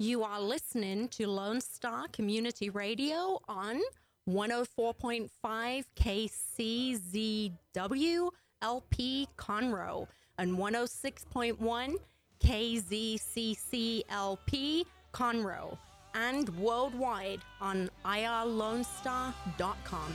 You are listening to Lone Star Community Radio on 104.5 KCZW LP Conroe and 106.1 KZCCLP Conroe and worldwide on irlonestar.com.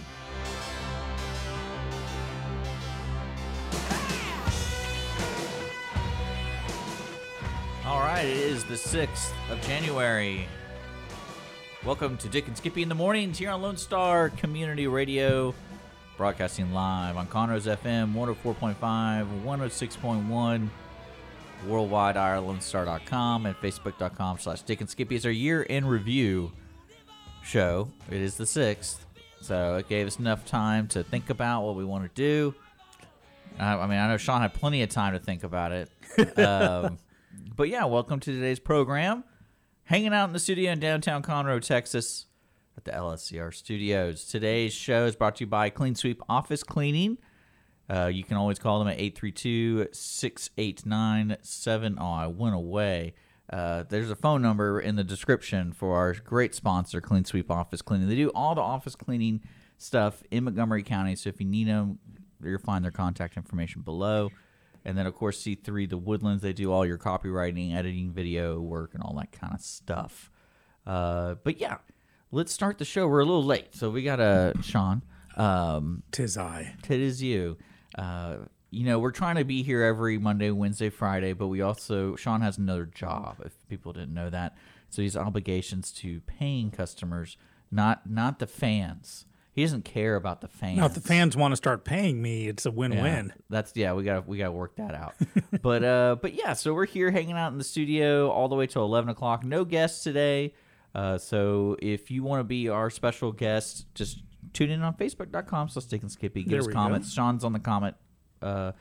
All right, it is the 6th of January. Welcome to Dick and Skippy in the mornings here on Lone Star Community Radio, broadcasting live on Conroe's FM 104.5, 106.1, worldwide IreLoneStar.com and Facebook.com slash Dick and Skippy. It's our year in review show. It is the 6th, so it gave us enough time to think about what we want to do. I, I mean, I know Sean had plenty of time to think about it. Um, but yeah, welcome to today's program. Hanging out in the studio in downtown Conroe, Texas, at the LSCR studios. Today's show is brought to you by Clean Sweep Office Cleaning. Uh, you can always call them at 832 689 7. Oh, I went away. Uh, there's a phone number in the description for our great sponsor, Clean Sweep Office Cleaning. They do all the office cleaning stuff in Montgomery County. So if you need them, you'll find their contact information below. And then, of course, C3, the Woodlands, they do all your copywriting, editing, video work, and all that kind of stuff. Uh, but yeah, let's start the show. We're a little late, so we got a Sean. Um, Tis I. it is you. Uh, you know, we're trying to be here every Monday, Wednesday, Friday, but we also Sean has another job. If people didn't know that, so he's obligations to paying customers, not not the fans. He doesn't care about the fans. Now, if the fans want to start paying me, it's a win-win. Yeah, that's yeah. We got we got to work that out. but uh, but yeah. So we're here hanging out in the studio all the way till eleven o'clock. No guests today. Uh, so if you want to be our special guest, just tune in on Facebook.com. So Dick and Skippy, give us comments. go. Sean's on the comment uh,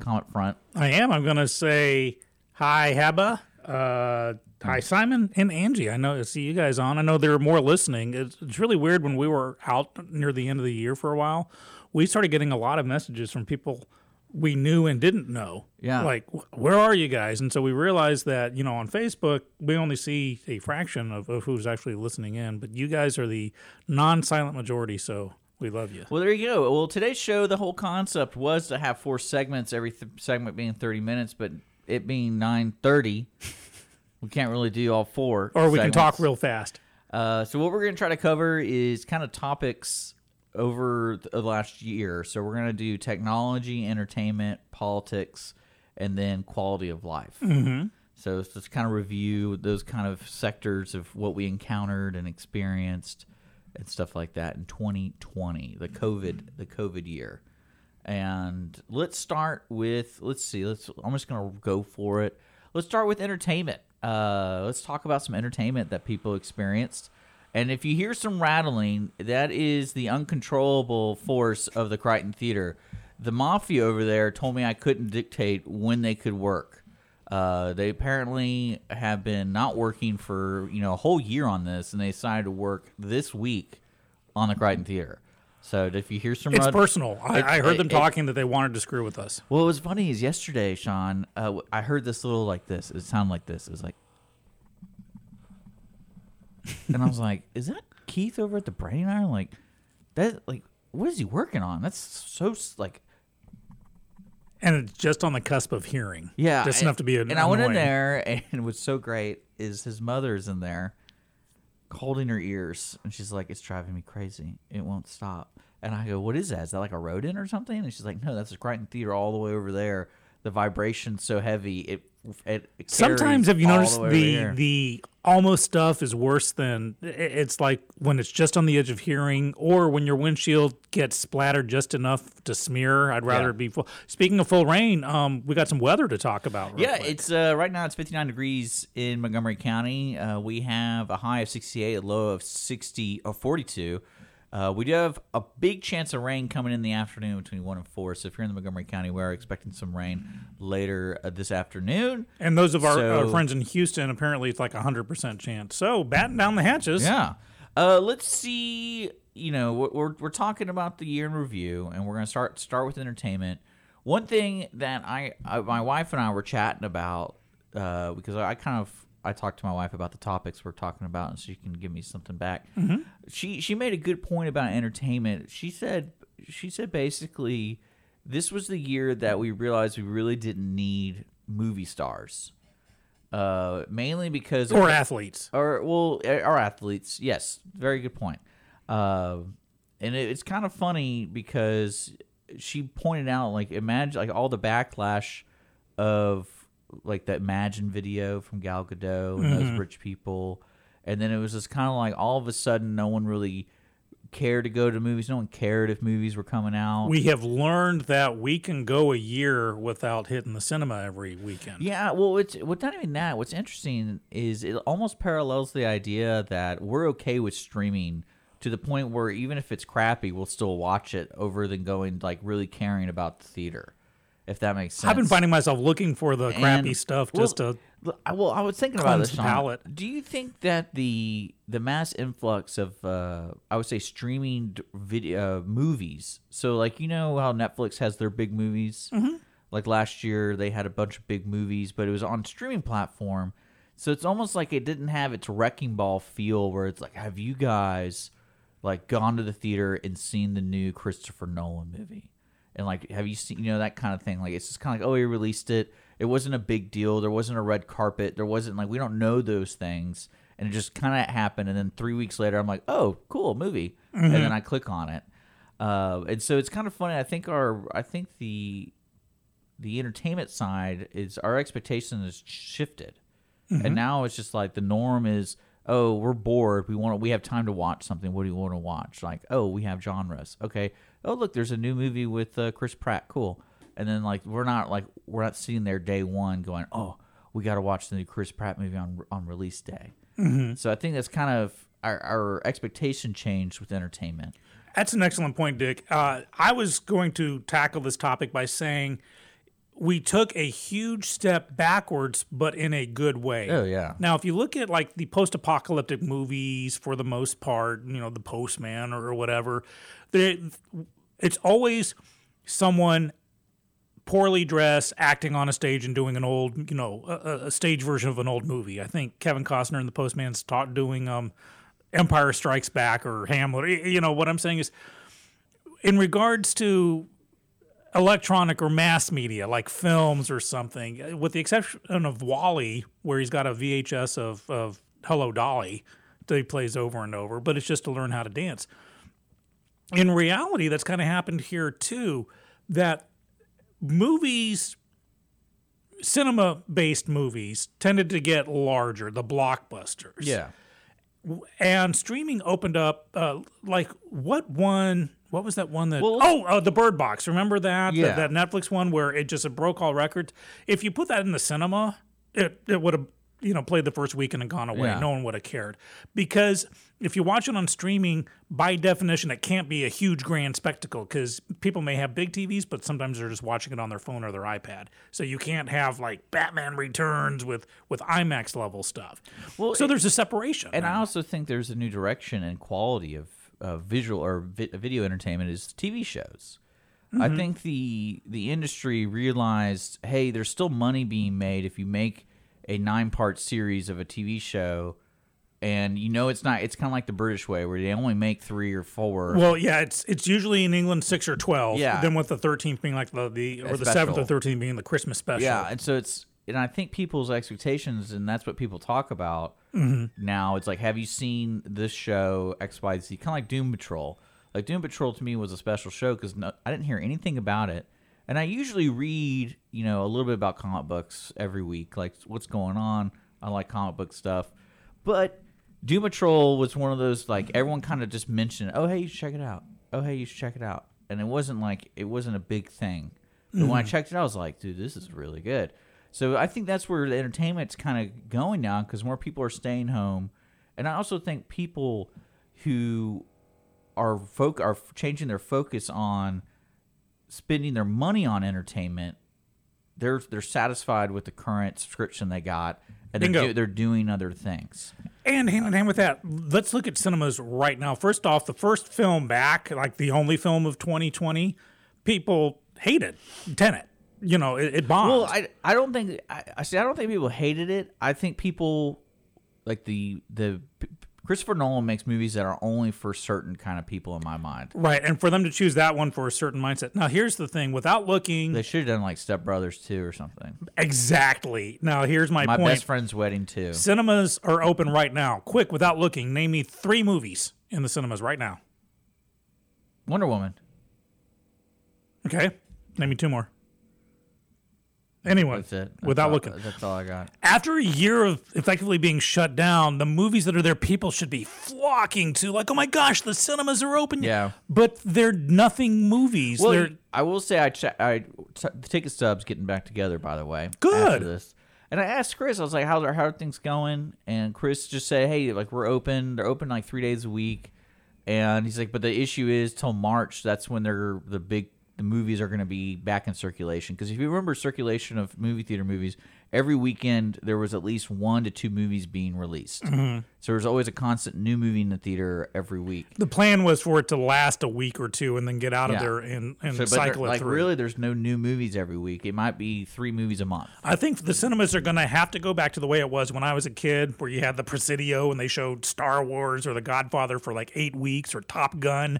comment front. I am. I'm going to say hi, Heba. Uh, hi, hmm. Simon and Angie. I know. I see you guys on. I know there are more listening. It's, it's really weird when we were out near the end of the year for a while. We started getting a lot of messages from people we knew and didn't know. Yeah. Like, where are you guys? And so we realized that, you know, on Facebook, we only see a fraction of, of who's actually listening in, but you guys are the non silent majority. So we love you. Well, there you go. Well, today's show, the whole concept was to have four segments, every th- segment being thirty minutes, but it being nine thirty, we can't really do all four. Or we can talk real fast. Uh, so what we're going to try to cover is kind of topics over the last year. So we're going to do technology, entertainment, politics, and then quality of life. Mm-hmm. So it's just kind of review those kind of sectors of what we encountered and experienced and stuff like that in 2020, the COVID, the COVID year. And let's start with let's see, let's I'm just gonna go for it. Let's start with entertainment. Uh, let's talk about some entertainment that people experienced. And if you hear some rattling, that is the uncontrollable force of the Crighton Theater. The mafia over there told me I couldn't dictate when they could work. Uh, they apparently have been not working for you know a whole year on this, and they decided to work this week on the Crighton Theater. So if you hear some, It's rut- personal. I, It- I heard it- them it- talking that they wanted to screw with us. Well, what was funny is yesterday, Sean. Uh, I heard this little like this. It sounded like this. It was like, and I was like, "Is that Keith over at the Brain Iron? Like, that? Like, what is he working on? That's so s- like, And it's just on the cusp of hearing. yeah, Just and, enough to be an And I went in there, and what's so great is his mother's in there, holding her ears, and she's like, "It's driving me crazy. It won't stop." And I go, "What is that? Is that like a rodent or something?" And she's like, "No, that's the Crighton Theater all the way over there. The vibration so heavy it." it, Sometimes have you noticed over the the almost stuff is worse than it's like when it's just on the edge of hearing or when your windshield gets splattered just enough to smear. I'd rather Yeah. it be full. Speaking of full rain, um, we got some weather to talk about. Yeah, quick. it's uh, right now it's 59 degrees in Montgomery County. Uh, we have a high of 68, a low of 60 or 42. Uh, we do have a big chance of rain coming in the afternoon between one and four. So if you're in the Montgomery County, we're expecting some rain later uh, this afternoon. and those of our, So- friends in Houston, apparently it's like a hundred percent chance. So batten down the hatches. Yeah. Uh, let's see. You know, we're, we're we're talking about the year in review, and we're gonna start start with entertainment. One thing that I, I my wife and I were chatting about uh, because I kind of I talked to my wife about the topics we're talking about, and she can give me something back. Mm-hmm. She she made a good point about entertainment. She said she said basically this was the year that we realized we really didn't need movie stars, uh, mainly because or athletes. or well, our athletes. Yes, very good point. Uh, and it, it's kind of funny because she pointed out, like, imagine like all the backlash of like that Imagine video from Gal Gadot and those mm-hmm. rich people, and then it was just kind of like all of a sudden, no one really cared to go to movies. No one cared if movies were coming out. We have learned that we can go a year without hitting the cinema every weekend. Yeah, well, it's well, not even that. What's interesting is it almost parallels the idea that we're okay with streaming to the point where even if it's crappy, we'll still watch it over than going like really caring about the theater. If that makes sense. I've been finding myself looking for the crappy And- stuff well, just to. I- Well, I was thinking about this. Sean. palate. Do you think that the the mass influx of uh, I would say streaming video uh, movies? So, like you know how Netflix has their big movies. Mm-hmm. Like last year, they had a bunch of big movies, but it was on streaming platform. So it's almost like it didn't have its wrecking ball feel, where it's like, have you guys like gone to the theater and seen the new Christopher Nolan movie? And like have you seen you know that kind of thing? Like it's just kind of like oh he released it. It wasn't a big deal. There wasn't a red carpet. There wasn't like we don't know those things. And it just kind of happened. And then three weeks later i'm like oh cool movie. And then i click on it. Uh, and so it's kind of funny. I think our i think the the entertainment side is our expectation has shifted. And now it's just like the norm is oh we're bored. We want we have time to watch something. What do you want to watch? Like oh we have genres. Okay oh look there's a new movie with uh, chris pratt cool and then like we're not like we're not sitting there day one going oh we got to watch the new chris pratt movie on on release day so i think that's kind of our, our expectation changed with entertainment That's an excellent point, Dick. Uh, I was going to tackle this topic by saying we took a huge step backwards, but in a good way. Oh, yeah. Now, if you look at like the post-apocalyptic movies, for the most part, you know, The Postman or whatever, they, it's always someone poorly dressed acting on a stage and doing an old, you know, a, a stage version of an old movie. I think Kevin Costner in The Postman's taught doing um, Empire Strikes Back or Hamlet. You know what I'm saying is, in regards to electronic or mass media like films or something, with the exception of WALL-E, where he's got a VHS of, of Hello Dolly that he plays over and over, but it's just to learn how to dance. In reality, that's kind of happened here too, that movies, cinema based movies, tended to get larger, the blockbusters Yeah. and streaming opened up uh, like what one what was that one that Well, oh uh, the bird box remember that Yeah. that, that netflix one where it just it broke all records if you put that in the cinema it, it would have you know played the first weekend and gone away. Yeah. no one would have cared. Because if you watch it on streaming by definition it can't be a huge grand spectacle because people may have big tvs but sometimes they're just watching it on their phone or their ipad. So you can't have like batman returns with with imax level stuff. Well, so it- there's a separation And I also think there's a new direction and quality of uh, visual or vi- video entertainment is TV shows. I think the the industry realized, hey, there's still money being made if you make a nine part series of a TV show, and you know it's not. It's kind of like the British way where they only make three or four. Well, yeah, it's it's usually in England six or twelve. Yeah. Then with the thirteenth being like the, the or the special. seventh or thirteenth being the Christmas special. Yeah, and so it's and I think people's expectations, and that's what people talk about mm-hmm. now. It's like, have you seen this show X Y Z? Kind of like Doom Patrol. Like Doom Patrol to me was a special show because no, I didn't hear anything about it, and I usually read you know a little bit about comic books every week, like what's going on. I like comic book stuff, but Doom Patrol was one of those like everyone kind of just mentioned, oh hey, you should check it out. Oh hey, you should check it out, and it wasn't like it wasn't a big thing. But when I mm. checked it out, I was like, dude, this is really good. So I think that's where the entertainment's kind of going now because more people are staying home, and I also think people who are folk are changing their focus on spending their money on entertainment. They're they're satisfied with the current subscription they got, and they're, do, they're doing other things. And hand in hand with that, let's look at cinemas right now. First off, the first film back, like the only film of 2020, people hated Tenet. you know, it, it bombed. Well, I I don't think I, I see. I don't think people hated it. I think people like the the Christopher Nolan makes movies that are only for certain kind of people in my mind. right, and for them to choose that one for a certain mindset. Now, here's the thing: without looking They should have done like Step Brothers two or something. exactly. Now, here's my, My point: best friend's wedding too. cinemas are open right now. Quick, without looking, name me three movies in the cinemas right now. Wonder Woman. Okay, name me two more. Anyone, That's it. That's without all- looking. That's all I got. after a year of effectively being shut down, the movies that are there, people should be flocking to. Like, oh my gosh, the cinemas are open. Yeah. but they're nothing movies. Well, they're I will say I che- I t- the ticket stubs getting back together. By the way, Good. after this. And I asked Chris, I was like, "How's our, how are things going?" And Chris just said, "Hey, like we're open. They're open like three days a week." And he's like, "But the issue is till March. That's when they're the big the movies are going to be back in circulation. Because if you remember circulation of movie theater movies, every weekend there was at least one to two movies being released. Mm-hmm. So there's always a constant new movie in the theater every week. the plan was for it to last a week or two and then get out of there and, and So, cycle there- it like through. really, there's no new movies every week. It might be three movies a month. I think the cinemas are going to have to go back to the way it was when I was a kid, where you had the Presidio and they showed Star Wars or The Godfather for like eight weeks, or Top Gun,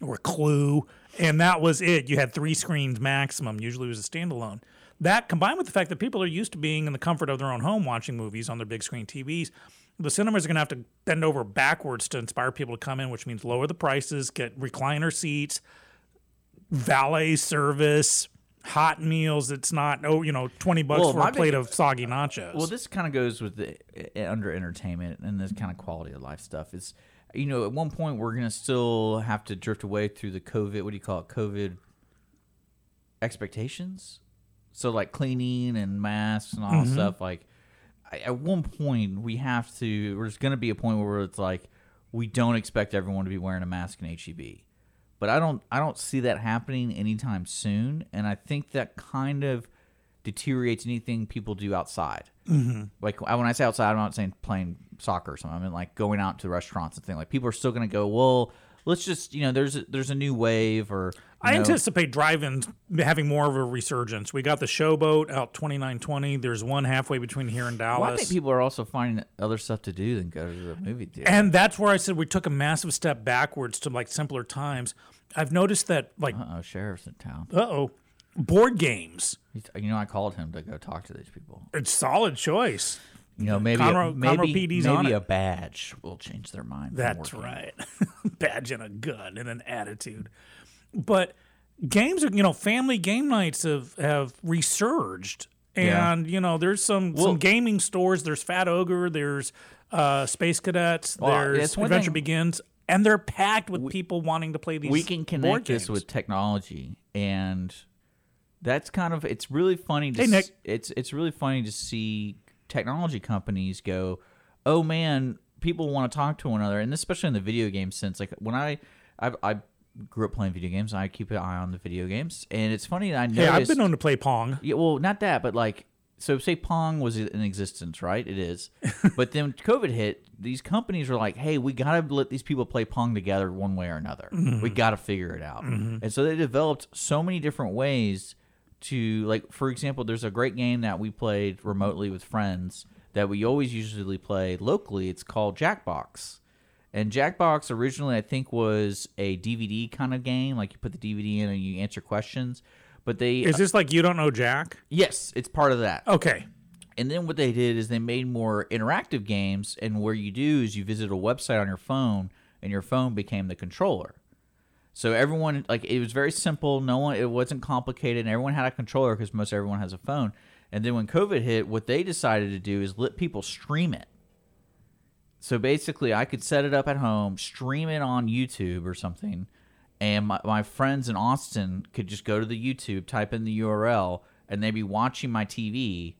or Clue, and that was it. You had three screens maximum. Usually, it was a standalone. That combined with the fact that people are used to being in the comfort of their own home watching movies on their big screen TVs. The cinemas are going to have to bend over backwards to inspire people to come in, which means lower the prices, get recliner seats, valet service, hot meals. It's not oh you know twenty bucks Well, for a plate big- of soggy nachos. Well, this kind of goes with the uh, under entertainment and this kind of quality of life stuff. Is you know, at one point we're gonna still have to drift away through the COVID. What do you call it? COVID expectations. So like cleaning and masks and all that mm-hmm. stuff. Like at one point we have to. There's gonna be a point where it's like we don't expect everyone to be wearing a mask in HEB. But I don't I don't see that happening anytime soon, and I think that kind of deteriorates anything people do outside. Mm-hmm. Like when I say outside, I'm not saying playing soccer or something. I mean like going out to restaurants and things. Like people are still going to go. Well, let's just you know there's a, there's a new wave or I know, anticipate drive-ins having more of a resurgence. We got the Showboat out twenty nine twenty. There's one halfway between here and Dallas. Well, I think people are also finding other stuff to do than go to the movie theater. and that's where I said we took a massive step backwards to like simpler times. I've noticed that like Uh oh, sheriff's in town. uh oh, board games. You know, I called him to go talk to these people. It's solid choice. You know, maybe Conroe- maybe, Conroe PD's on maybe it. a badge will change their mind. That's right. Badge and a gun and an attitude. But games are, you know, family game nights have have resurged. Yeah. And, you know, there's some Well- some gaming stores. There's Fat Ogre, there's uh, Space Cadets, Well, there's Adventure thing- Begins, and they're packed with people wanting to play these we can connect this with technology and that's kind of it's really funny to Hey, Nick. s- it's it's really funny to see technology companies go oh man people want to talk to one another and especially in the video game sense like when i i, I grew up playing video games i keep an eye on the video games and it's funny that i noticed Hey, I've been known to play Pong. yeah, well, not that, but like, so say Pong was in existence, right? It is. but then COVID hit, these companies were like, hey, we got to let these people play Pong together one way or another. Mm-hmm. We got to figure it out. Mm-hmm. And so they developed so many different ways to, like, for example, there's a great game that we played remotely with friends that we always usually play locally. It's called Jackbox. And Jackbox originally, I think, was a DVD kind of game. Like you put the DVD in and you answer questions. But they Is this like you don't know Jack? Yes, it's part of that. Okay. And then what they did is they made more interactive games, and where you do is you visit a website on your phone, and your phone became the controller. So everyone like it was very simple. No one it wasn't complicated. And everyone had a controller because most everyone has a phone. And then when COVID hit, what they decided to do is let people stream it. So basically, I could set it up at home, stream it on YouTube or something, and my, my friends in Austin could just go to the YouTube, type in the URL, and they'd be watching my TV,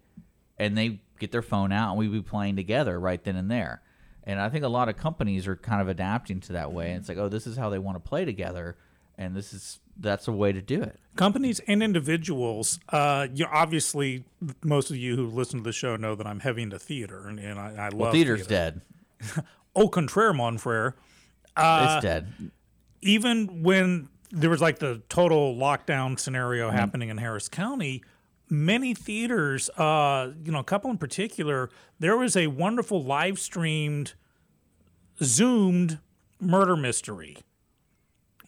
and they get their phone out, and we'd be playing together right then and there. And I think a lot of companies are kind of adapting to that way. And it's like, oh, this is how they want to play together, and this is that's a way to do it. companies and individuals uh you obviously most of you who listen to the show know that i'm heavy into theater and, and i, I love Well, theater's theater. dead. au contraire mon frere Uh, it's dead. even when there was like the total lockdown scenario Mm-hmm. happening in harris county many theaters, uh, you know, a couple in particular, there was a wonderful live streamed, zoomed murder mystery,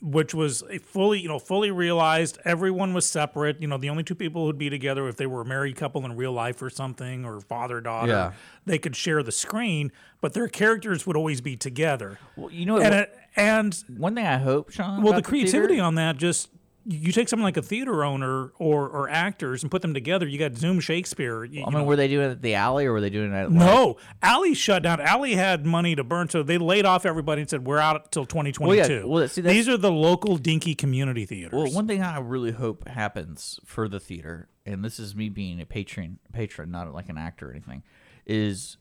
which was a fully, you know, fully realized. Everyone was separate. You know, the only two people who'd be together if they were a married couple in real life or something, or father daughter, Yeah. they could share the screen, but their characters would always be together. Well, you know, And what, it, and one thing I hope, Sean. well, the creativity theater- on that just you take someone like a theater owner or or actors and put them together. You got Zoom Shakespeare. you- I you mean, know. were they doing it at the alley or were they doing it at no, Alley shut down. Alley had money to burn, so they laid off everybody and said, "We're out till 2022." well, see, These are the local dinky community theaters. Well, one thing I really hope happens for the theater, and this is me being a patron, patron, not like an actor or anything, is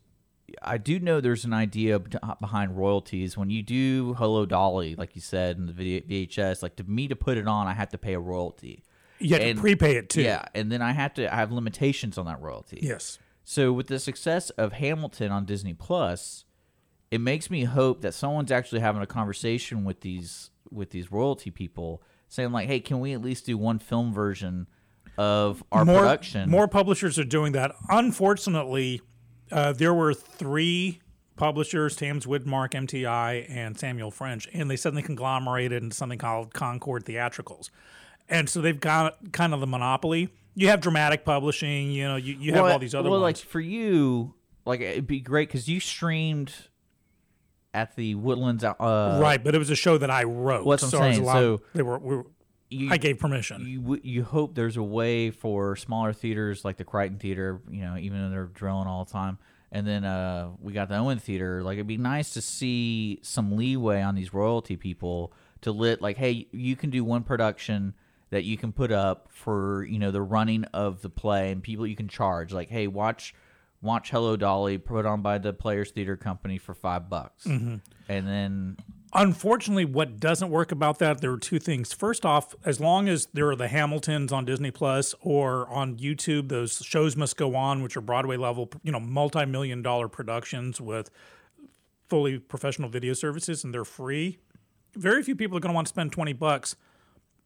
I do know there's an idea uh, behind royalties. When you do Hello Dolly, like you said in the video, VHS, like to me to put it on, I have to pay a royalty. you have and- to prepay it too. Yeah, and then I have to I have limitations on that royalty. Yes. So with the success of Hamilton on Disney Plus, it makes me hope that someone's actually having a conversation with these with these royalty people, saying like, "Hey, can we at least do one film version of our more, production?" More publishers are doing that. Unfortunately, uh, there were three publishers: Tams-Witmark, MTI, and Samuel French, and they suddenly conglomerated into something called Concord Theatricals, and so they've got kind of the monopoly. You have dramatic publishing, you know, you, you have well, all these other well, ones. like for you, like it'd be great because you streamed at the Woodlands. Uh, right, but it was a show that I wrote. Well, that's what so I'm saying. So they were, we were You, I gave permission. you you hope there's a way for smaller theaters like the Crighton Theater, you know, even though they're drilling all the time. And then uh, we got the Owen Theater. Like it'd be nice to see some leeway on these royalty people to lit like, hey, you can do one production that you can put up for you know the running of the play, and people you can charge. Like, hey, watch watch Hello Dolly put on by the Players Theater Company for five bucks, Mm-hmm. and then Unfortunately, what doesn't work about that, there are two things. First off, as long as there are the Hamiltons on Disney Plus or on YouTube, those shows must go on, which are Broadway level, you know, multi-million dollar productions with fully professional video services, and they're free. Very few people are going to want to spend twenty bucks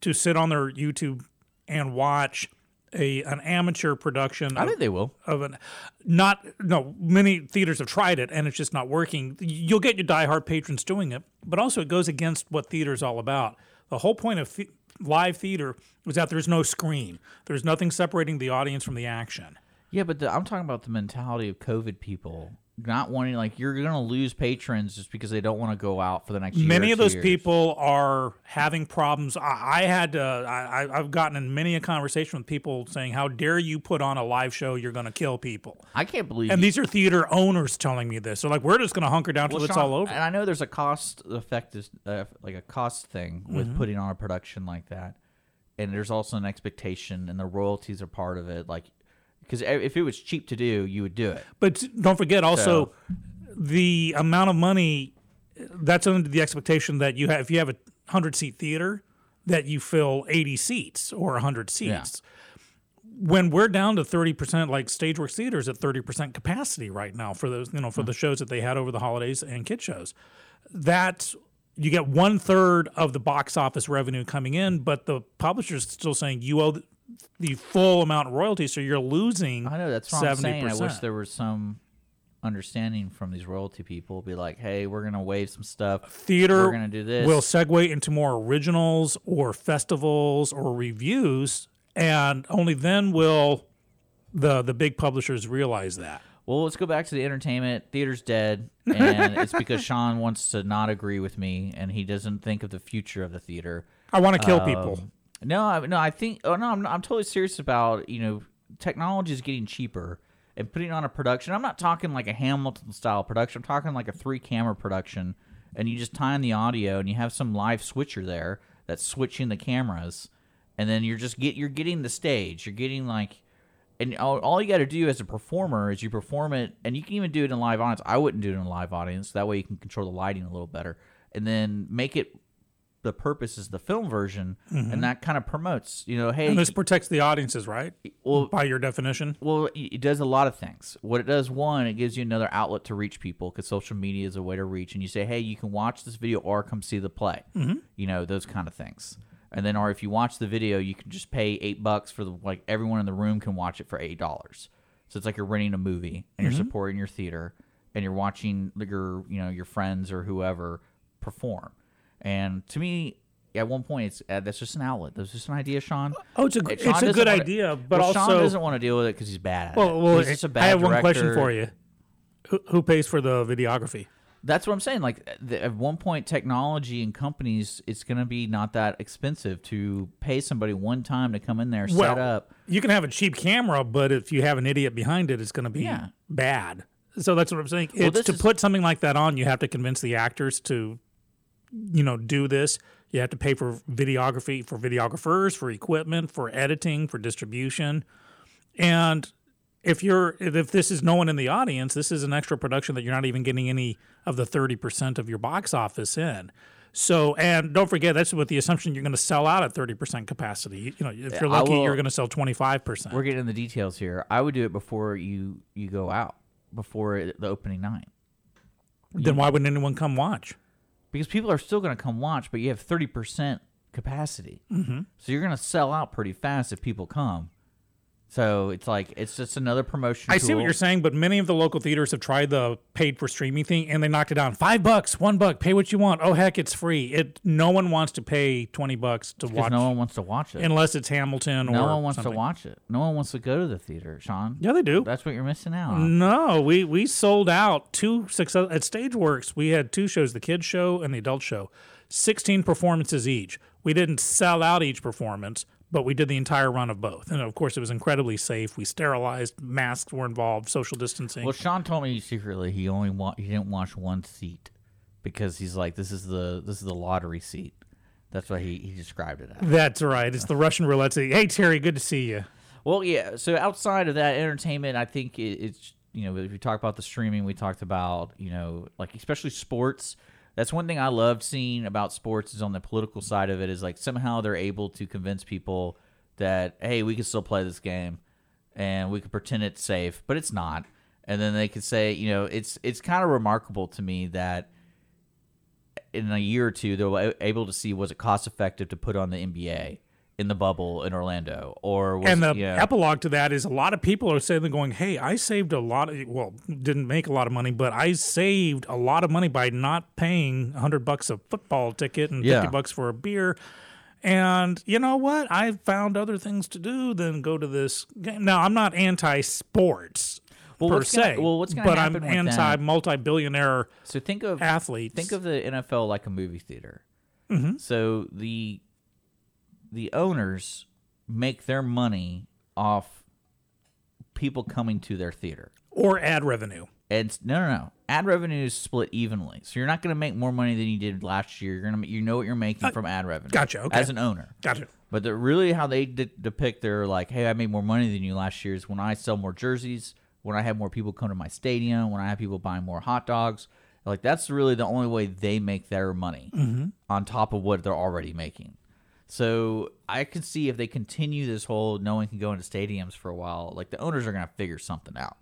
to sit on their YouTube and watch a an amateur production. I of- think they will. of an not no many theaters have tried it and it's just not working you'll get your diehard patrons doing it but also it goes against what theater's all about the whole point of the- live theater was that there's no screen there's nothing separating the audience from the action Yeah, but the, I'm talking about the mentality of COVID people not wanting like you're gonna lose patrons just because they don't want to go out for the next. year many of those years. people are having problems i, I had to, I, i've gotten in many a conversation with people saying how dare you put on a live show you're going to kill people I can't believe. and you- these are theater owners telling me this. They're like, we're just going to hunker down till Well, it's all over. And I know there's a cost effective, uh, like a cost thing with Mm-hmm. putting on a production like that, and there's also an expectation, and the royalties are part of it. Like, because if it was cheap to do, you would do it. But don't forget also the amount of money that's under the expectation that you have if you have a 100 seat theater that you fill 80 seats or 100 seats. When we're down to 30% like Stageworks theaters at 30% capacity right now for those you know for the mm. shows that they had over the holidays and kid shows. That's you get one third of the box office revenue coming in, but the publisher's still saying you owe the, full amount of royalties, so you're losing. I know that's what I'm saying. I wish there was some understanding from these royalty people. Be like, hey, we're gonna waive some stuff. theater We're gonna do this. We'll segue into more originals or festivals or reviews and only then will the the big publishers realize that Well, let's go back to the entertainment. Theater's dead, and it's because Sean wants to not agree with me, and he doesn't think of the future of the theater. i want to kill people Um, No, I, no, I think. Oh no, I'm, I'm totally serious about you know technology is getting cheaper and putting on a production. I'm not talking like a Hamilton style production. I'm talking like a three camera production, and you just tie in the audio and you have some live switcher there that's switching the cameras, and then you're just get you're getting the stage. You're getting like. And all, all you got to do as a performer is you perform it, and you can even do it in live audience. I wouldn't do it in a live audience. That way you can control the lighting a little better, and then make it the purpose is the film version, and that kind of promotes. You know, hey, and this protects the audiences right well, by your definition well, it does a lot of things. What it does, one, it gives you another outlet to reach people because social media is a way to reach. And you say, hey, you can watch this video or come see the play. Mm-hmm. You know, those kind of things. and then or if you watch the video, you can just pay eight bucks for the like everyone in the room can watch it for eight dollars. So it's like you're renting a movie and you're supporting your theater and you're watching your you know your friends or whoever perform. And to me, at one point, it's uh, that's just an outlet. That's just an idea, Sean. Oh, it's a And it's a good idea, but well, also Sean doesn't want to deal with it because he's bad at well, it. well, he's a bad I have one question for you. Who, who pays for the videography? That's what I'm saying. Like the, at one point, technology and companies, it's going to be not that expensive to pay somebody one time to come in there, set up. You can have a cheap camera, but if you have an idiot behind it, it's going to be Yeah. bad. So that's what I'm saying. Well, to is- put something like that on, you have to convince the actors to, you know, do this. You have to pay for videography, for videographers, for equipment, for editing, for distribution, and if you're if this is no one in the audience, this is an extra production that you're not even getting any of the thirty percent of your box office in. So, and don't forget that's with the assumption you're going to sell out at thirty percent capacity. You know, if you're lucky, will- you're going to sell twenty five percent. We're getting the details here. I would do it before you you go out, before the opening night, Then why wouldn't anyone come watch? Because people are still going to come watch, but you have thirty percent capacity, mm-hmm. so you're going to sell out pretty fast if people come. So it's like it's just another promotion. I see what you're saying, but many of the local theaters have tried the paid for streaming thing, and they knocked it down. Five bucks, one buck, pay what you want. Oh heck, it's free. It no one wants to pay twenty bucks to watch no one wants to watch it. unless it's Hamilton or no one wants something. to watch it. No one wants to go to the theater, Sean. Yeah, they do. That's what you're missing out on. No, we we sold out two success uh, at StageWorks. We had two shows: the kids show and the adult show. Sixteen performances each. We didn't sell out each performance, but we did the entire run of both. And of course, it was incredibly safe. We sterilized, masks were involved, social distancing. Well, Sean told me secretly he only wa- he didn't watch one seat because he's like this is the this is the lottery seat. That's what he, he described it as. That's right. It's the Russian roulette. Seat. Hey Terry, good to see you. Well, yeah. So outside of that entertainment, I think it, it's you know if we talk about the streaming, we talked about you know like especially sports. That's one thing I loved seeing about sports is on the political side of it is like somehow they're able to convince people that hey we can still play this game and we can pretend it's safe, but it's not. And then they could say you know it's it's kind of remarkable to me that in a year or two they were able to see was it cost effective to put on the NBA in the bubble in Orlando or was and the yeah. epilogue to that is a lot of people are saying, going, "Hey, I saved a lot of well, didn't make a lot of money, but I saved a lot of money by not paying hundred bucks a football ticket and Yeah. fifty bucks for a beer." And you know what? I found other things to do than go to this game. Now, I'm not anti-sports Well, per what's gonna- se, well, what's gonna happen? but I'm happen with that- anti-multi-billionaire So think of athletes. think of the NFL like a movie theater. Mm-hmm. So the the owners make their money off people coming to their theater. or ad revenue. And s- no, no, no. Ad revenue is split evenly, so you're not going to make more money than you did last year. You're gonna, you know what you're making from ad revenue. Uh, gotcha, okay. As an owner, Gotcha. but the, really, how they de- depict their like, hey, I made more money than you last year is when I sell more jerseys, when I have more people come to my stadium, when I have people buying more hot dogs. Like that's really the only way they make their money on top of what they're already making. So I can see if they continue this whole no one can go into stadiums for a while, like the owners are gonna figure something out.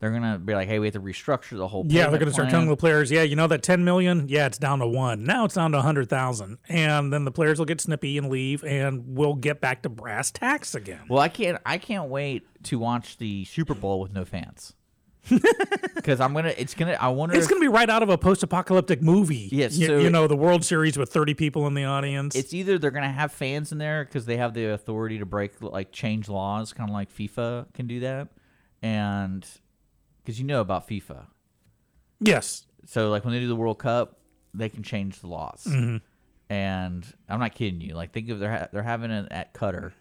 They're gonna be like, hey, we have to restructure the whole. Yeah, they're going to start telling the players, yeah, you know that 10 million? Yeah, it's down to one. Now it's down to 100,000. And then the players will get snippy and leave, and we'll get back to brass tacks again. Well, I can't. I can't wait to watch the Super Bowl with no fans. Because I'm gonna. It's gonna. I wonder. It's if- going to be right out of a post apocalyptic movie. Yes, You, so- you know, the World Series with 30 people in the audience. it's either they're gonna have fans in there because they have the authority to break like change laws, kind of like FIFA can do that, and because you know about FIFA, yes. so like when they do the World Cup, they can change the laws. Mm-hmm. And I'm not kidding you. Like think of they're ha- they're having it at Qatar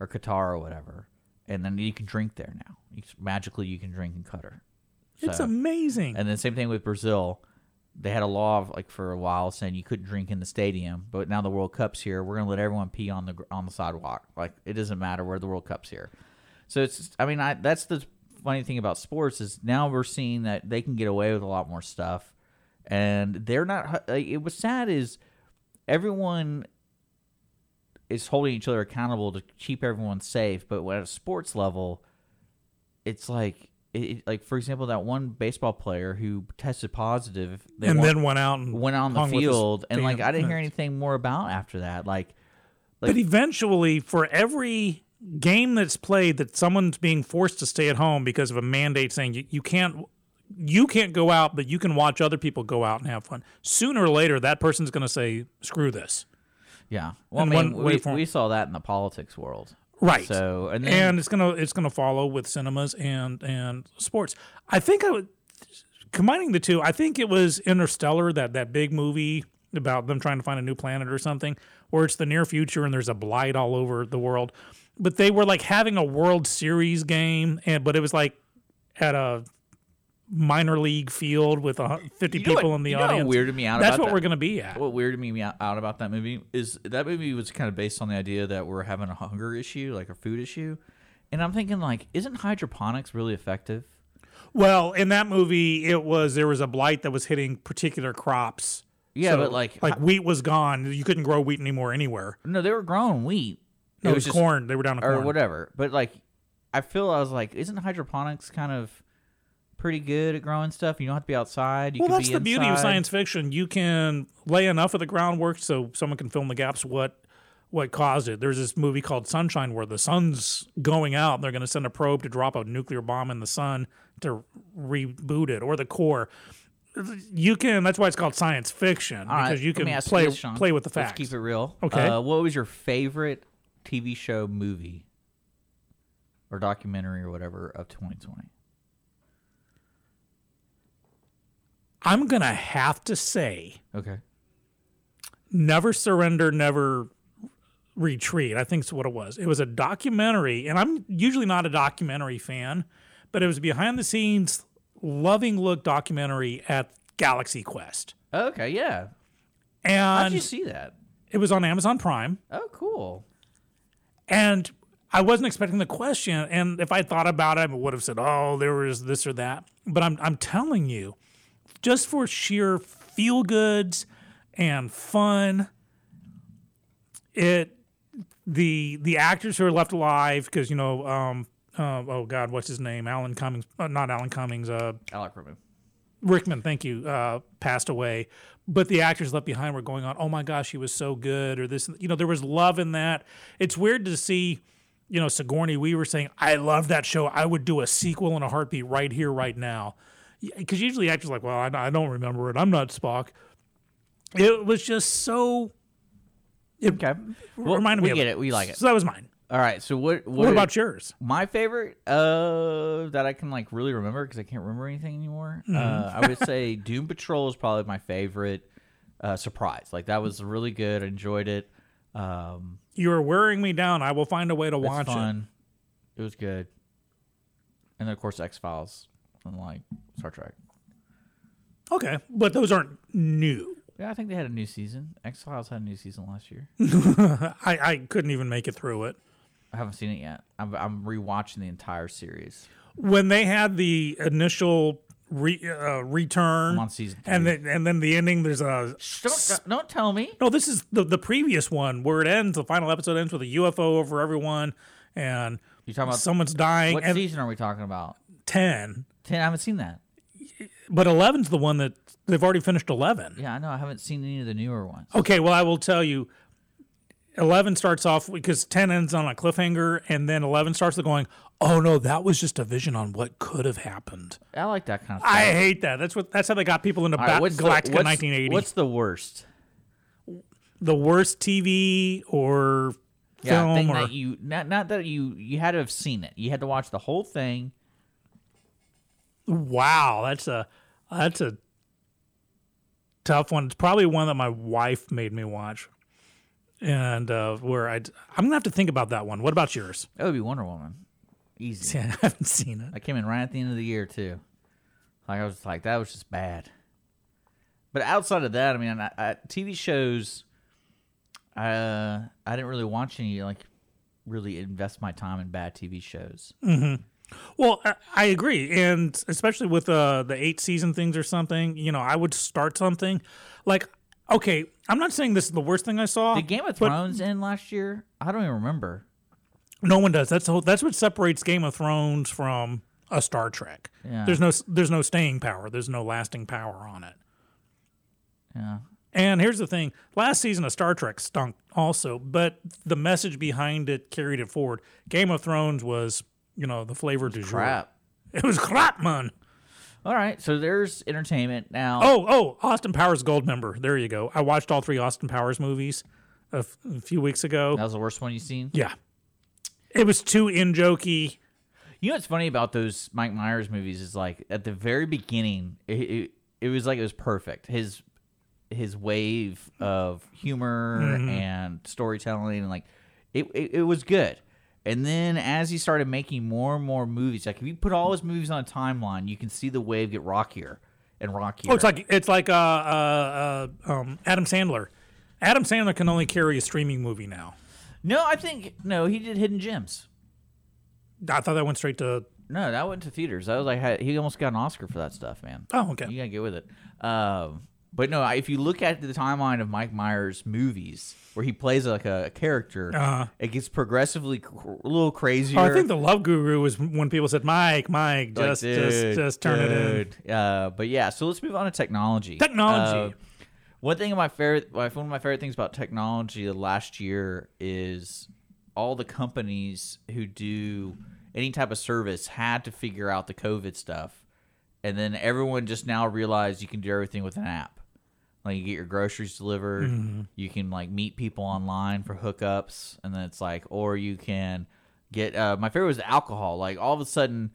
or Qatar or whatever, and then you can drink there now. You, magically, you can drink in Qatar. It's amazing. And then same thing with Brazil. They had a law of like for a while saying you couldn't drink in the stadium, but now the World Cup's here. We're gonna let everyone pee on the on the sidewalk. Like it doesn't matter where the World Cup's here. So it's I mean I that's the funny thing about sports is now we're seeing that they can get away with a lot more stuff, and they're not. Like, it was sad is everyone is holding each other accountable to keep everyone safe, but at a sports level, it's like it, like for example that one baseball player who tested positive they and won- then went out and went out on the hung with his field and like I didn't hear anything more about after that like but eventually, for every game that's played that someone's being forced to stay at home because of a mandate saying you, you can't you can't go out, but you can watch other people go out and have fun. Sooner or later, that person's going to say, "Screw this." Yeah. Well, In I mean, we, we saw that in the politics world. Right. So, and then and it's gonna it's gonna follow with cinemas and and sports. I think I would combining the two. I think it was Interstellar that that big movie about them trying to find a new planet or something, where it's the near future and there's a blight all over the world. But they were like having a World Series game, and but it was like at a minor league field with a, 50 You know people what- in the you know what audience. weirded me out That's what that? we're going to be at. what weirded me out out about that movie is that movie was kind of based on the idea that we're having a hunger issue, like a food issue. And I'm thinking, like, isn't hydroponics really effective? Well, in that movie, it was there was a blight that was hitting particular crops. Yeah, So, but like, like wheat was gone. You couldn't grow wheat anymore anywhere. no, they were growing wheat. No, it was, just- corn. They were down to corn. or corn. whatever. But like, I feel I was like, isn't hydroponics kind of pretty good at growing stuff? You don't have to be outside. You Well, that's be the beauty of science fiction. You can lay enough of the groundwork so someone can fill in the gaps. What what caused it? There's this movie called Sunshine where the sun's going out. And they're going to send a probe to drop a nuclear bomb in the sun to reboot it, or the core. You can. That's why it's called science fiction All right, because you can play this, Sean. play with the Let's facts. keep it real. Okay. Uh, what was your favorite TV show, movie, or documentary, or whatever of 2020? I'm gonna have to say Okay. never surrender, never retreat. I think it's what it was. It was a documentary, and I'm usually not a documentary fan, but it was a behind the scenes, loving look documentary at Galaxy Quest, Okay. Yeah. how did you see that? it was on Amazon Prime. Oh, cool. And I wasn't expecting the question, and if I thought about it, I would have said, "Oh, there was this or that." But I'm I'm telling you, just for sheer feel goods and fun, it the the actors who are left alive because you know um uh, oh god what's his name Alan Cummings uh, not Alan Cummings uh Alec Rickman. Rickman, thank you, uh, passed away. But the actors left behind were going on, oh my gosh, he was so good, or this, you know, there was love in that. It's weird to see, you know, Sigourney Weaver saying, I love that show. I would do a sequel in a heartbeat right here, right now. Because usually actors are like, well, I, I don't remember it. I'm not Spock. It was just so. It Okay. Well, reminded we me of get it. We like it. So that was mine. All right. So what? What, What about yours? my favorite? Uh, that I can like really remember because I can't remember anything anymore. Mm-hmm. Uh, I would say Doom Patrol is probably my favorite. Uh, surprise. Like that was really good. I enjoyed it. Um, You are wearing me down. I will find a way to watch it. It was good. And then of course X Files and like Star Trek. Okay. But those aren't new. Yeah, I think they had a new season. X Files had a new season last year. I, I couldn't even make it through it. I haven't seen it yet. I'm I'm rewatching the entire series. when they had the initial re, uh, return I'm on season three. and then and then the ending there's a Don't don't tell me. no this is the the previous one where it ends the final episode ends with a UFO over everyone and You talking about someone's dying what and season are we talking about? 10 Ten. I haven't seen that. but 11's the one that they've already finished 11 Yeah, I know. I haven't seen any of the newer ones. okay well I will tell you 11 starts off because 10 ends on a cliffhanger and then 11 starts going oh no that was just a vision on what could have happened I like that kind of stuff. I hate that. That's what. That's how they got people into All right, Ba- what's the- Galactica what's- 1980. What's the worst? the worst TV or Yeah, film thing or that you not not that you you had to have seen it. You had to watch the whole thing. Wow, that's a that's a tough one. It's probably one that my wife made me watch, and uh, where I I'm gonna have to think about that one. What about yours? That would be Wonder Woman. Easy. Yeah, I haven't seen it. I came in right at the end of the year too. Like I was like that was just bad. But outside of that, I mean, I, I, TV shows. Uh, I didn't really watch any like really invest my time in bad TV shows. Well, I, agree, and especially with uh, the eight season things or something. You know, I would start something like. Okay, I'm not saying this is the worst thing I saw. Did Game of Thrones end last year? I don't even remember. No one does. That's the whole, that's what separates Game of Thrones from a Star Trek. Yeah. There's no there's no staying power. There's no lasting power on it. Yeah. And here's the thing: last season of Star Trek stunk also, but the message behind it carried it forward. Game of Thrones was, you know, the flavor du jour. Crap. It was crap, man. All right, so there's entertainment now. Oh, oh, Austin Powers Goldmember. There you go. I watched all three Austin Powers movies a, f- a few weeks ago. that was the worst one you've seen. Yeah, it was too in jokey. You know what's funny about those Mike Myers movies is like at the very beginning, it, it, it was like it was perfect. His his wave of humor mm-hmm. and storytelling and like it, it it was good. And then as he started making more and more movies, like if you put all his movies on a timeline, you can see the wave get rockier and rockier. Oh, it's like it's like uh, uh, uh, um, Adam Sandler. Adam Sandler can only carry a streaming movie now. no, I think no, he did Hidden Gems. I thought that went straight to. No, that went to theaters. That was like he almost got an Oscar for that stuff, man. Oh, okay. You gotta get with it. Um, but no, if you look at the timeline of Mike Myers' movies, where he plays like a, character, Uh-huh. it gets progressively cr- a little crazier. Oh, I think the Love Guru was when people said, "Mike, Mike, Like, just, dude, just, just turn it in." Uh, but yeah, so let's move on to technology. Technology. Uh, one thing of my favorite, one of my favorite things about technology the last year is all the companies who do any type of service had to figure out the COVID stuff, and then everyone just now realized you can do everything with an app. Like you get your groceries delivered, Mm-hmm. you can like meet people online for hookups, and then it's like, or you can get. Uh, my favorite was alcohol. Like all of a sudden,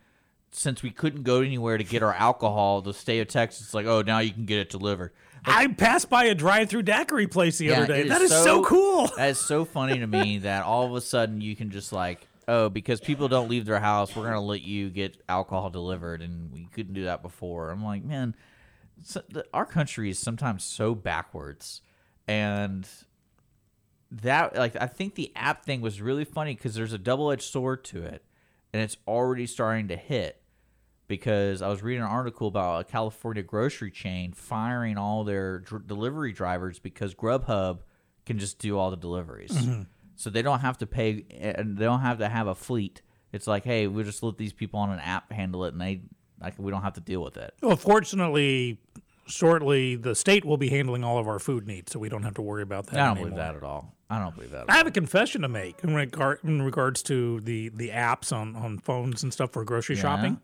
since we couldn't go anywhere to get our alcohol, the state of Texas, like, oh, now you can get it delivered. I passed by a drive-through daiquiri place the Yeah, other day. is That is so, cool. That is so funny to me that all of a sudden you can just like, oh, because people don't leave their house, we're gonna let you get alcohol delivered, and we couldn't do that before. I'm like, man, so, the, our country is sometimes so backwards, and that like I think the app thing was really funny because there's a double edged sword to it, and it's already starting to hit. Because I was reading an article about a California grocery chain firing all their dr- delivery drivers because Grubhub can just do all the deliveries, mm-hmm. so they don't have to pay and they don't have to have a fleet. It's like, hey, we'll just let these people on an app handle it, and they like we don't have to deal with it. Well, fortunately, shortly the state will be handling all of our food needs, so we don't have to worry about that. I don't anymore. believe that at all. I don't believe that. At I all. have a confession to make in regard in regards to the the apps on on phones and stuff for grocery shopping.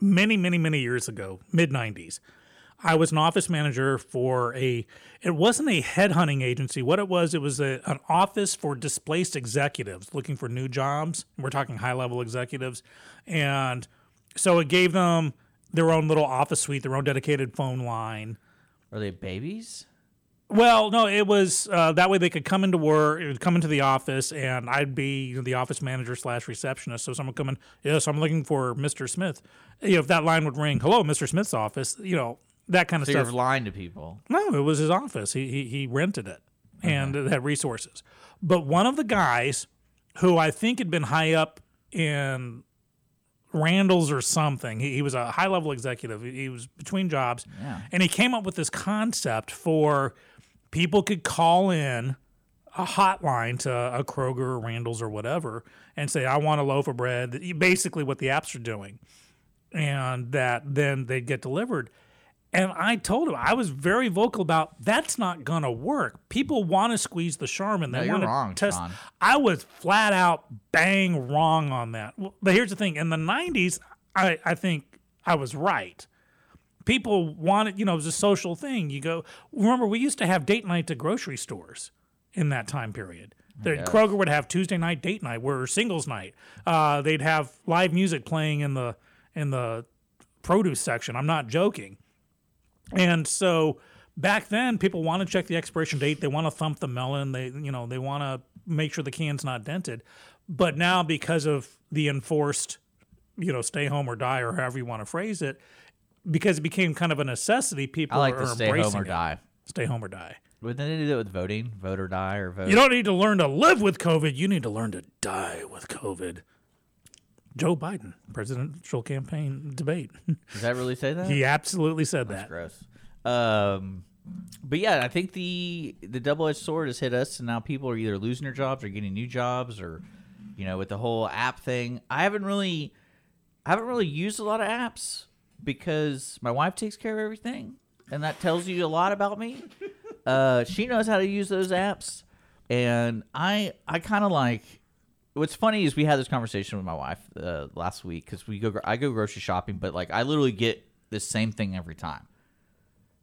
Many, many, many years ago, mid '90s, I was an office manager for a. It wasn't a headhunting agency. What it was, it was a, an office for displaced executives looking for new jobs. We're talking high level executives, and so it gave them their own little office suite, their own dedicated phone line. Are they babies? Well, no, it was uh, that way they could come into work, come into the office, and I'd be the office manager slash receptionist. So someone come in, yes, I'm looking for Mr. Smith. You know, if that line would ring, hello, Mr. Smith's office. You know, that kind of So stuff. you're lying to people. No, it was his office. He he, he rented it and it had resources. But one of the guys who I think had been high up in Randall's or something, he, he was a high level executive. He, he was between jobs, Yeah. and he came up with this concept for people could call in a hotline to a Kroger or Randall's or whatever and say, I want a loaf of bread. Basically, what the apps are doing. And that then they'd get delivered. And I told him, I was very vocal about that's not to work. People want to squeeze the Charmin. They No, you're want to wrong, test. Sean. I was flat out bang wrong on that. But here's the thing in the 90s, I, I think I was right people wanted, you know, it was a social thing. You go, remember, we used to have date nights at grocery stores in that time period. The Kroger would have Tuesday night date night, where singles night. Uh, they'd have live music playing in the in the produce section. I'm not joking. And so back then, people want to check the expiration date. They want to thump the melon. They, you know, they want to make sure the can's not dented. But now, because of the enforced, you know, stay home or die, or however you want to phrase it, because it became kind of a necessity, people I like are to stay embracing home or it. die. Stay home or die. Wouldn't they do that with voting? Vote or die or vote? You don't need to learn to live with COVID. You need to learn to die with COVID. Joe Biden, presidential campaign debate. Does that really say that? he absolutely said that. Gross. Um, but yeah, I think the the double edged sword has hit us, and now people are either losing their jobs or getting new jobs, or you know, with the whole app thing. I haven't really, I haven't really used a lot of apps because my wife takes care of everything, and that tells you a lot about me. uh, she knows how to use those apps, and I I kind of like. What's funny is we had this conversation with my wife uh, last week because we go I go grocery shopping, but like I literally get the same thing every time.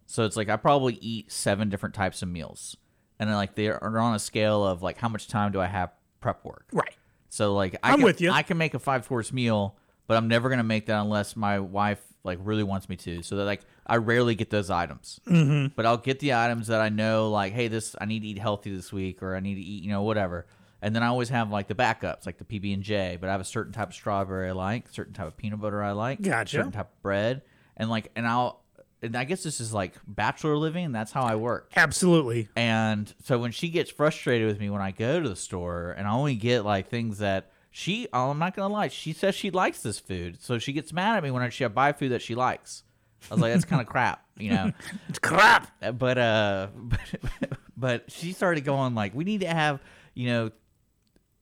So it's like I probably eat seven different types of meals, and then like they're on a scale of like how much time do I have prep work. Right. So like I I'm can, with you. I can make a five course meal, but I'm never gonna make that unless my wife like really wants me to. So that like I rarely get those items, mm-hmm. but I'll get the items that I know like hey this I need to eat healthy this week or I need to eat you know whatever. And then I always have like the backups, like the PB and J. But I have a certain type of strawberry I like, certain type of peanut butter I like, Gotcha. certain type of bread, and like and I'll and I guess this is like bachelor living. That's how I work. Absolutely. And so when she gets frustrated with me when I go to the store and I only get like things that she, oh, I'm not gonna lie, she says she likes this food, so she gets mad at me when I, she I buy food that she likes. I was like, that's kind of crap, you know. It's crap. Uh, But uh, but, but she started going like, we need to have, you know,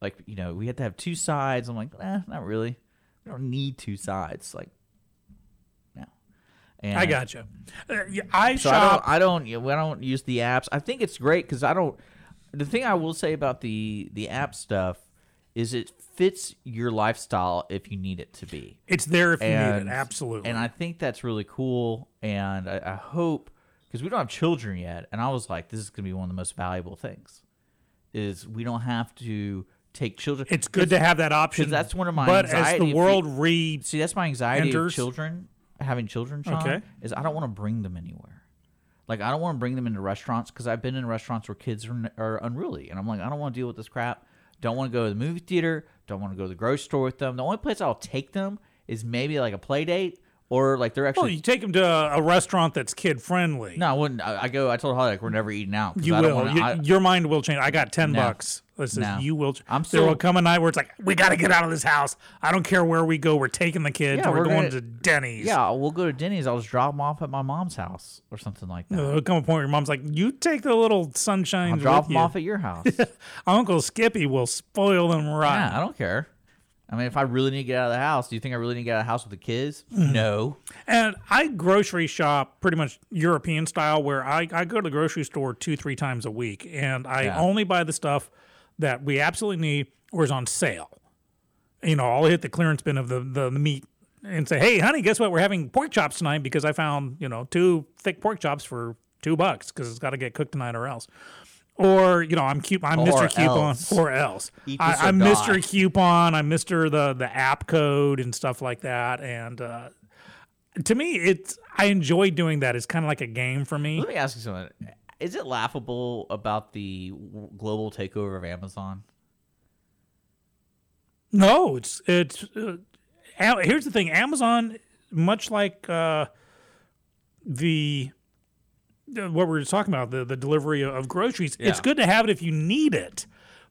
like you know, we have to have two sides. I'm like, eh, not really. We don't need two sides. Like. And I got you. Uh, I so shop. I don't, I don't, I don't use the apps. I think it's great because I don't. The thing I will say about the the app stuff is it fits your lifestyle if you need it to be. it's there if you need it. Absolutely. And I think that's really cool. And I, I hope because we don't have children yet, and I was like, this is gonna be one of the most valuable things. Is we don't have to take children. it's good to have that option. that's one of my But as the world reads, See, that's my anxiety of children having children. Sean, Okay. is I don't want to bring them anywhere. Like I don't want to bring them into restaurants because I've been in restaurants where kids are, are unruly, and I'm like, I don't want to deal with this crap. Don't want to go to the movie theater. Don't want to go to the grocery store with them. The only place I'll take them is maybe like a play date or like they're well, actually. you take them to a, a restaurant that's kid friendly. no, I wouldn't. I, I go. I told Holly like we're never eating out. You I will. Wanna, You- I, your mind will change. I got ten No. bucks. Listen, No. you will. I'm there will come a night where it's like we got to get out of this house. I don't care where we go. We're taking the kids. Yeah, we're, we're going gonna- to Denny's. yeah, we'll go to Denny's. I'll just drop them off at my mom's house or something like that. There'll come a point where your mom's like, "You take the little sunshine. I'll drop them you. off at your house. Uncle Skippy will spoil them right." Yeah, I don't care. I mean, if I really need to get out of the house, do you think I really need to get out of the house with the kids? Mm-hmm. No. And I grocery shop pretty much European style, where I, I go to the grocery store two, three times a week, and I Yeah. only buy the stuff that we absolutely need or is on sale. You know, I'll hit the clearance bin of the, the, the meat and say, hey, honey, guess what? We're having pork chops tonight because I found, you know, two thick pork chops for two bucks because it's got to get cooked tonight or else. Or, you know, I'm cute. I'm Or Mr. Coupon else. or else. I, die. Mr. Coupon. I'm Mr. the the app code and stuff like that. And uh, to me, it's I enjoy doing that. It's kind of like a game for me. Let me ask you something. Is it laughable about the global takeover of Amazon? No, it's it's. Uh, here's the thing: Amazon, much like uh, the what we were talking about, the the delivery of groceries, it's good to have it if you need it.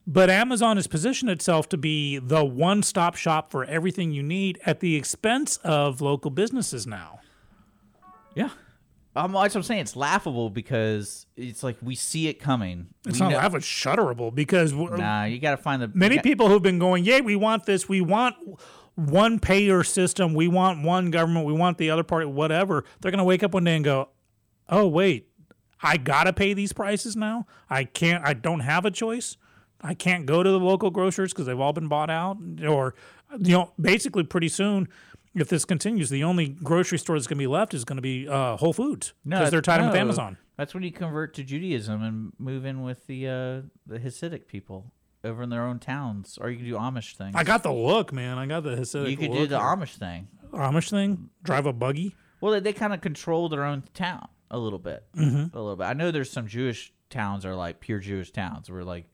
But Amazon has positioned itself to be the one stop shop for everything you need at the expense of local businesses now. Yeah. Um, that's what I'm saying. It's laughable because it's like we see it coming. It's We not know- laugh, it's shutterable because Nah, you got to find the many got- people who've been going, "Yay, we want this. We want one payer system. We want one government. We want the other party. Whatever." They're gonna wake up one day and go, "Oh wait, I gotta pay these prices now. I can't. I don't have a choice. I can't go to the local grocers because they've all been bought out. Or, you know, basically, pretty soon." If this continues, the only grocery store that's going to be left is going to be uh, Whole Foods No, because they're tied in with. Amazon. That's when you convert to Judaism and move in with the uh, the Hasidic people over in their own towns, or you can do Amish things. I got the look, man. I got the Hasidic look. you could do the. Amish thing. Amish thing. Drive a buggy. Well, they, they kind of control their own town a little bit, mm-hmm. a little bit. I know there's some Jewish towns are like pure Jewish towns where like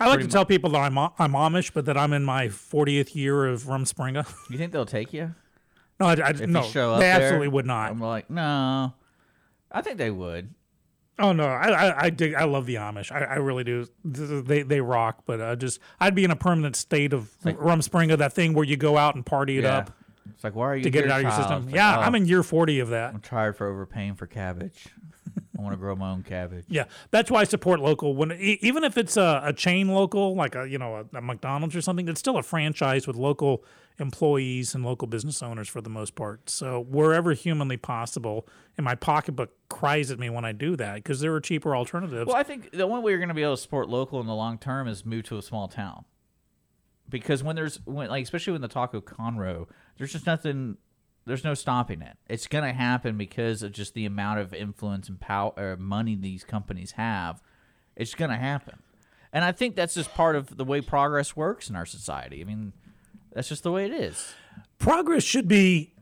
I like to tell people that I'm I'm Amish, but that I'm in my 40th year of Rumspringa. you think they'll take you no, I, I no, you show up they there? absolutely would not. I'm like, no. I think they would. oh no, I, I I dig. I love the Amish. I, I really do. They they rock. But uh, just I'd be in a permanent state of Rumspringa, that thing where you go out and party it yeah. up It's like, why are you to get it out of your child? system. Like, yeah, "Oh, I'm in year 40 of that. I'm tired for overpaying for cabbage. I want to grow my own cabbage. Yeah, that's why I support local. When even if it's a, a chain local, like a you know a, a McDonald's or something, it's still a franchise with local employees and local business owners for the most part. So wherever humanly possible, and my pocketbook cries at me when I do that because there are cheaper alternatives. Well, I think the only way you're going to be able to support local in the long term is move to a small town. Because when there's when like especially when the Taco Conroe, there's just nothing. There's no stopping it. It's going to happen because of just the amount of influence and power or money these companies have. It's going to happen, and I think that's just part of the way progress works in our society. I mean, that's just the way it is. Progress should be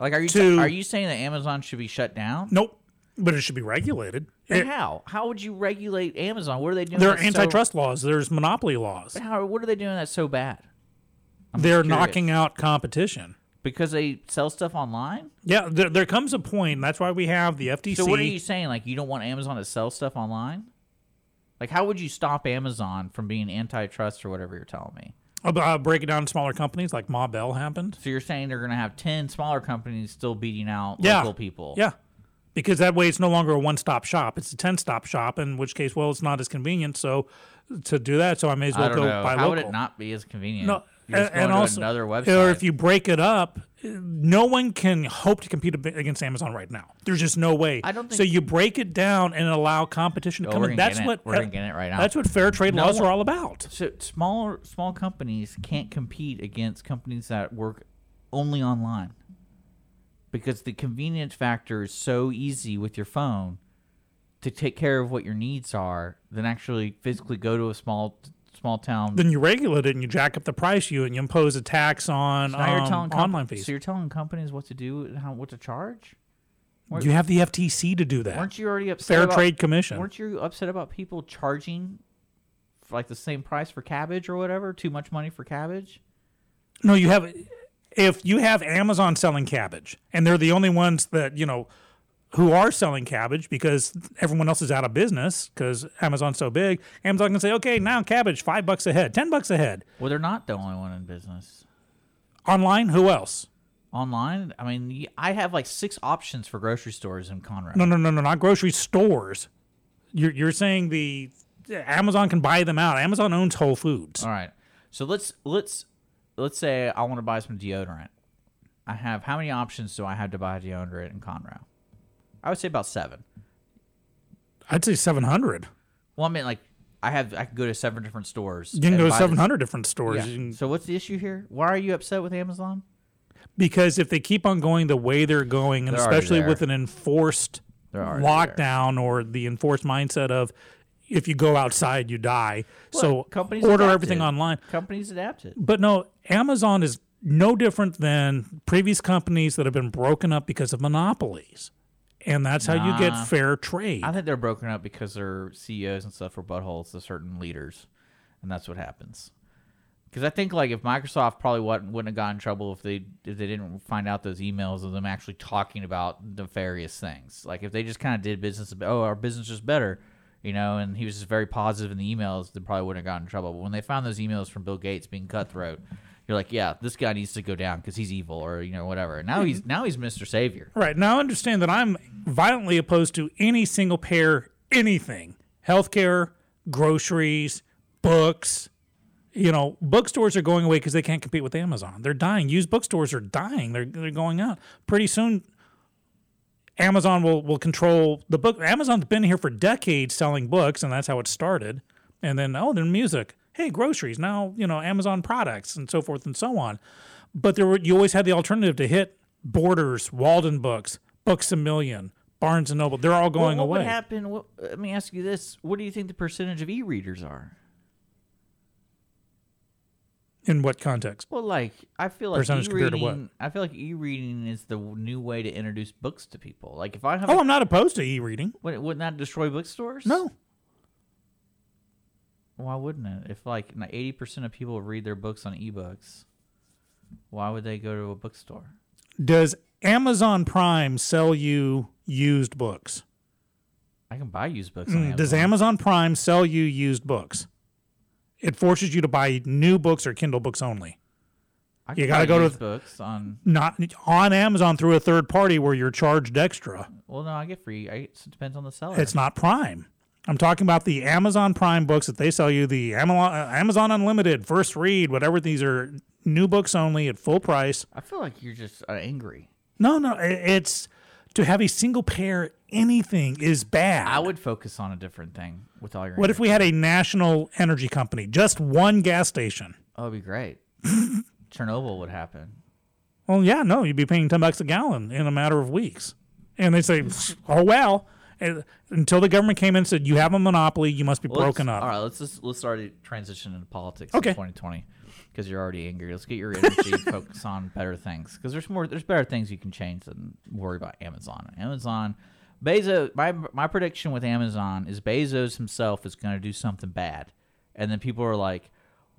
Like, are you To- are you saying that Amazon should be shut down? nope, but it should be regulated. And It- how? How would you regulate Amazon? What are they doing? there are that's so- antitrust laws. There's monopoly laws. how? What are they doing that's so bad? I'm They're knocking out competition. because they sell stuff online. Yeah, there, there comes a point. That's why we have the FTC. So what are you saying? Like you don't want Amazon to sell stuff online? Like how would you stop Amazon from being antitrust or whatever you're telling me? uh, break it down to smaller companies like Ma Bell happened? So you're saying they're going to have ten smaller companies still beating out Yeah. local people? Yeah. Because that way it's no longer a one stop shop. It's a 10 stop shop, in which case, well, it's not as convenient. So to do that, so I may as well I don't go know. buy How local. would it not be as convenient? No, and, and also, another website. or if you break it up, no one can hope to compete against Amazon right now. There's just no way. I don't so. You break it down and allow competition to Oh, come in. That's what We're gonna it right now. That's what fair trade No laws one- are all about. So small small companies can't compete against companies that work only online because the convenience factor is so easy with your phone to take care of what your needs are than actually physically go to a small small town. Then you regulate it and you jack up the price you and you impose a tax on you're um, telling comp- online fees. So you're telling companies what to do and how what to charge. you have the FTC to do that. Weren't you already upset? Fair about, Trade Commission. Weren't you upset about people charging for like the same price for cabbage or whatever? Too much money for cabbage? No, you have. If you have Amazon selling cabbage, and they're the only ones that you know who are selling cabbage because everyone else is out of business because Amazon's so big, Amazon can say, okay, now cabbage five bucks a head, ten bucks a head. Well, they're not the only one in business. Online, who else? Online, I mean, I have like six options for grocery stores in Conroe. No, no, no, no, not grocery stores. You're you're saying the Amazon can buy them out. Amazon owns Whole Foods. All right, so let's let's let's say I want to buy some deodorant. I have how many options do I have to buy deodorant in Conroe? I would say about seven. I'd say seven hundred. Well, I mean, like I have I could go to seven different stores. You can go to seven hundred different stores. Yeah. Can- So what's the issue here? Why are you upset with Amazon? because if they keep on going the way they're going, and They're especially with an enforced They're there. lockdown or the enforced mindset of if you go outside you die, so companies order adapted. everything online. Companies adapted. But no, Amazon is no different than previous companies that have been broken up because of monopolies, and that's how you get fair trade. I think they're broken up because their CEOs and stuff are buttholes to certain leaders, and that's what happens. Because I think like if Microsoft probably wouldn't, wouldn't have gotten in trouble if they if they didn't find out those emails of them actually talking about nefarious things. Like if they just kind of did business, oh our business is better, you know, and he was just very positive in the emails, they probably wouldn't have gotten in trouble. But when they found those emails from Bill Gates being cutthroat, you're like, yeah, this guy needs to go down because he's evil or you know whatever. Now he's now he's Mr. Savior. Right. Now understand that I'm violently opposed to any single payer anything. Healthcare, groceries, books. You know, bookstores are going away because they can't compete with Amazon. They're dying. Used bookstores are dying. They're they're going out. Pretty soon Amazon will will control the book. Amazon's been here for decades selling books, and that's how it started. And then oh, then music. Hey, groceries. Now you know Amazon products and so forth and so on. But there were you always had the alternative to hit Borders, Walden Books, Books a Million, Barnes and Noble. They're all going what, what away. would happen? What, let me ask you this: What do you think the percentage of e-readers are? In what context? Well, like I feel like Percentage compared to what? I feel like e-reading is the new way to introduce books to people. Like if I have, Oh, I'm not opposed to e-reading. wouldn't that destroy bookstores? No. Why wouldn't it? If like eighty percent of people read their books on ebooks, why would they go to a bookstore? Does Amazon Prime sell you used books? I can buy used books. on Mm, Does Amazon. Amazon Prime sell you used books? It forces you to buy new books or Kindle books only. I you gotta buy go to books on. Not on Amazon through a third party where you're charged extra. Well, no, I get free. I, it depends on the seller. It's not Prime. I'm talking about the Amazon Prime books that they sell you, the Amazon, Amazon Unlimited, First Read, whatever. These are new books only at full price. I feel like you're just uh, angry. No, no, it's to have a single pair anything is bad. I would focus on a different thing with all your. What if we had a national energy company, just one gas station? Oh, it'd be great. Chernobyl would happen. Well, yeah, no, you'd be paying ten bucks a gallon in a matter of weeks, and they say, "Oh well." Until the government came in and said, "You have a monopoly, you must be Well, broken up." All right, let's just let's already transition into politics Okay. in 2020 because you're already angry. Let's get your energy focus on better things because there's more there's better things you can change than worry about Amazon. Amazon, Bezos. My my prediction with Amazon is Bezos himself is going to do something bad, and then people are like.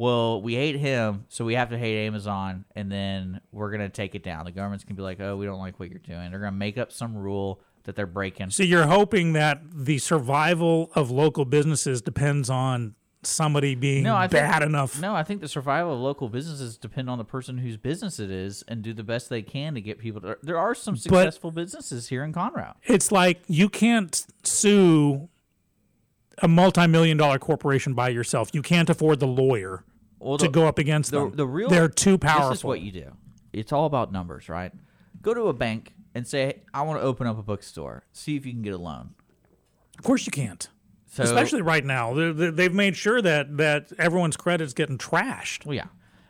Well, we hate him, so we have to hate Amazon, and then we're gonna take it down. The government's gonna be like, "Oh, we don't like what you're doing." They're gonna make up some rule that they're breaking. So you're hoping that the survival of local businesses depends on somebody being No, I think- bad enough. No, I think the survival of local businesses depend on the person whose business it is and do the best they can to get people to. There are some successful businesses here in Conroe. It's like you can't sue a multi-million dollar corporation by yourself. You can't afford the lawyer Well, to go up against the, them. the real They're too powerful. This is what you do. It's all about numbers, right? Go to a bank and say, hey, "I want to open up a bookstore. See if you can get a loan." of course, you can't. So, Especially right now, they're- they've made sure that that everyone's credit's getting trashed. well, yeah,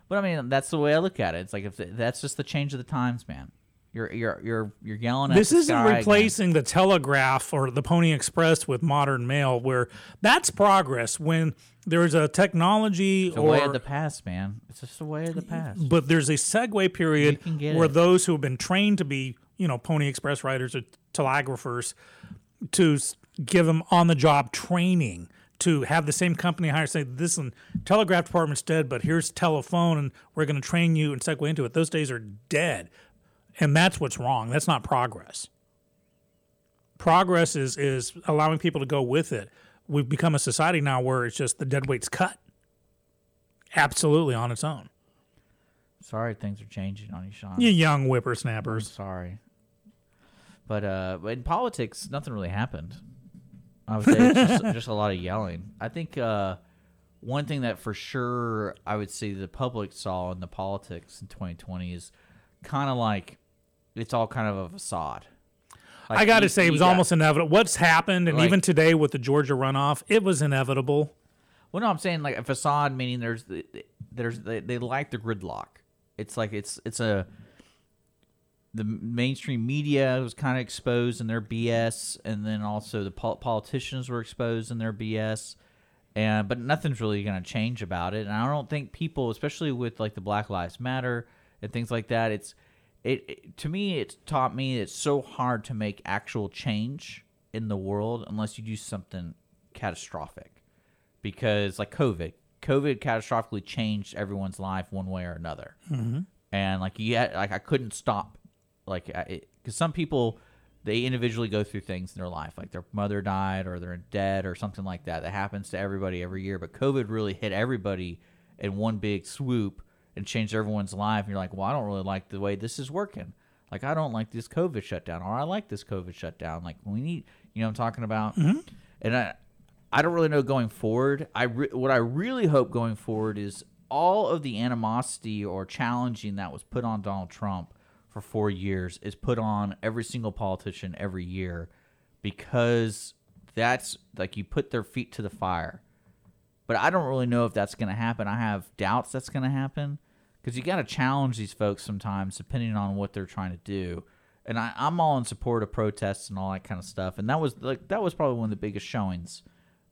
but I mean, that's the way I look at it. It's like if the, that's just the change of the times, man. You're you're you're you're yelling at This the isn't sky again. replacing the Telegraph or the Pony Express with modern mail, where that's progress. When there's a technology the or way of the past, man. It's just the way of the past. but there's a segue period where it. those who have been trained to be, you know, Pony Express riders or telegraphers, to give them on the job training to have the same company hire say this and telegraph department's dead but here's telephone and we're going to train you and segue into it. Those days are dead. And that's what's wrong. That's not progress. Progress is is allowing people to go with it. We've become a society now where it's just the dead weight's cut. Absolutely on its own. Sorry, things are changing on you, Sean. you young whippersnappers. Sorry. But uh, in politics, nothing really happened. I would say it's just, just a lot of yelling. I think uh, one thing that for sure I would say the public saw in the politics in 2020 is kind of like it's all kind of a facade. Like, I got to say, it was got- almost inevitable. What's happened, and Like- even today with the Georgia runoff, it was inevitable. Well, no, I'm saying like a facade, meaning there's the- there's they, they like the gridlock. It's like it's it's a the mainstream media was kind of exposed in their BS, and then also the pol- politicians were exposed in their BS, and but nothing's really going to change about it. And I don't think people, especially with like the Black Lives Matter and things like that, it's it, it to me it's taught me it's so hard to make actual change in the world unless you do something catastrophic because like COVID, COVID catastrophically changed everyone's life one way or another. Mm-hmm. And like you had, like I couldn't stop, like because some people they individually go through things in their life, like their mother died or they're dead or something like that. That happens to everybody every year. But COVID really hit everybody in one big swoop and changed everyone's life. And you're like, well, I don't really like the way this is working. Like I don't like this COVID shutdown, or I like this COVID shutdown. Like we need, you know, what I'm talking about. Mm-hmm. And I, I don't really know going forward. I re- what I really hope going forward is all of the animosity or challenging that was put on Donald Trump for four years is put on every single politician every year because that's like you put their feet to the fire. But I don't really know if that's going to happen. I have doubts that's going to happen because you got to challenge these folks sometimes depending on what they're trying to do. And I, I'm all in support of protests and all that kind of stuff. And that was like that was probably one of the biggest showings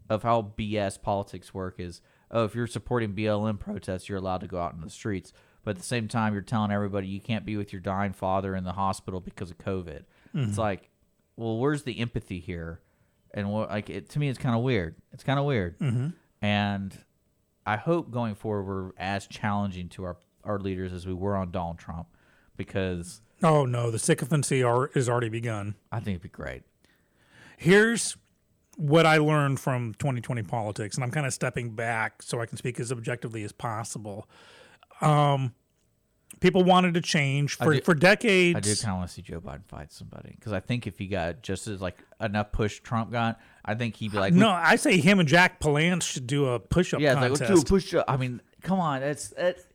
of how BS politics work is oh if you're supporting BLM protests you're allowed to go out in the streets but at the same time you're telling everybody you can't be with your dying father in the hospital because of COVID. It's mm-hmm. like well where's the empathy here? And what like it to me it's kind of weird. It's kind of weird mm-hmm. and I hope going forward we're as challenging to our our leaders as we were on Donald Trump because Oh no, the sycophancy are, is already begun. I think it'd be great. Here's what I learned from 2020 politics, and I'm kind of stepping back so I can speak as objectively as possible. Um, People wanted to change for do- for decades. I do kind of want to see Joe Biden fight somebody because I think if he got just as like enough push Trump got, I think he'd be like, no, I say him and Jack Palance should do a push-up yeah, it's like let's do a push up. I mean, come on, it's it.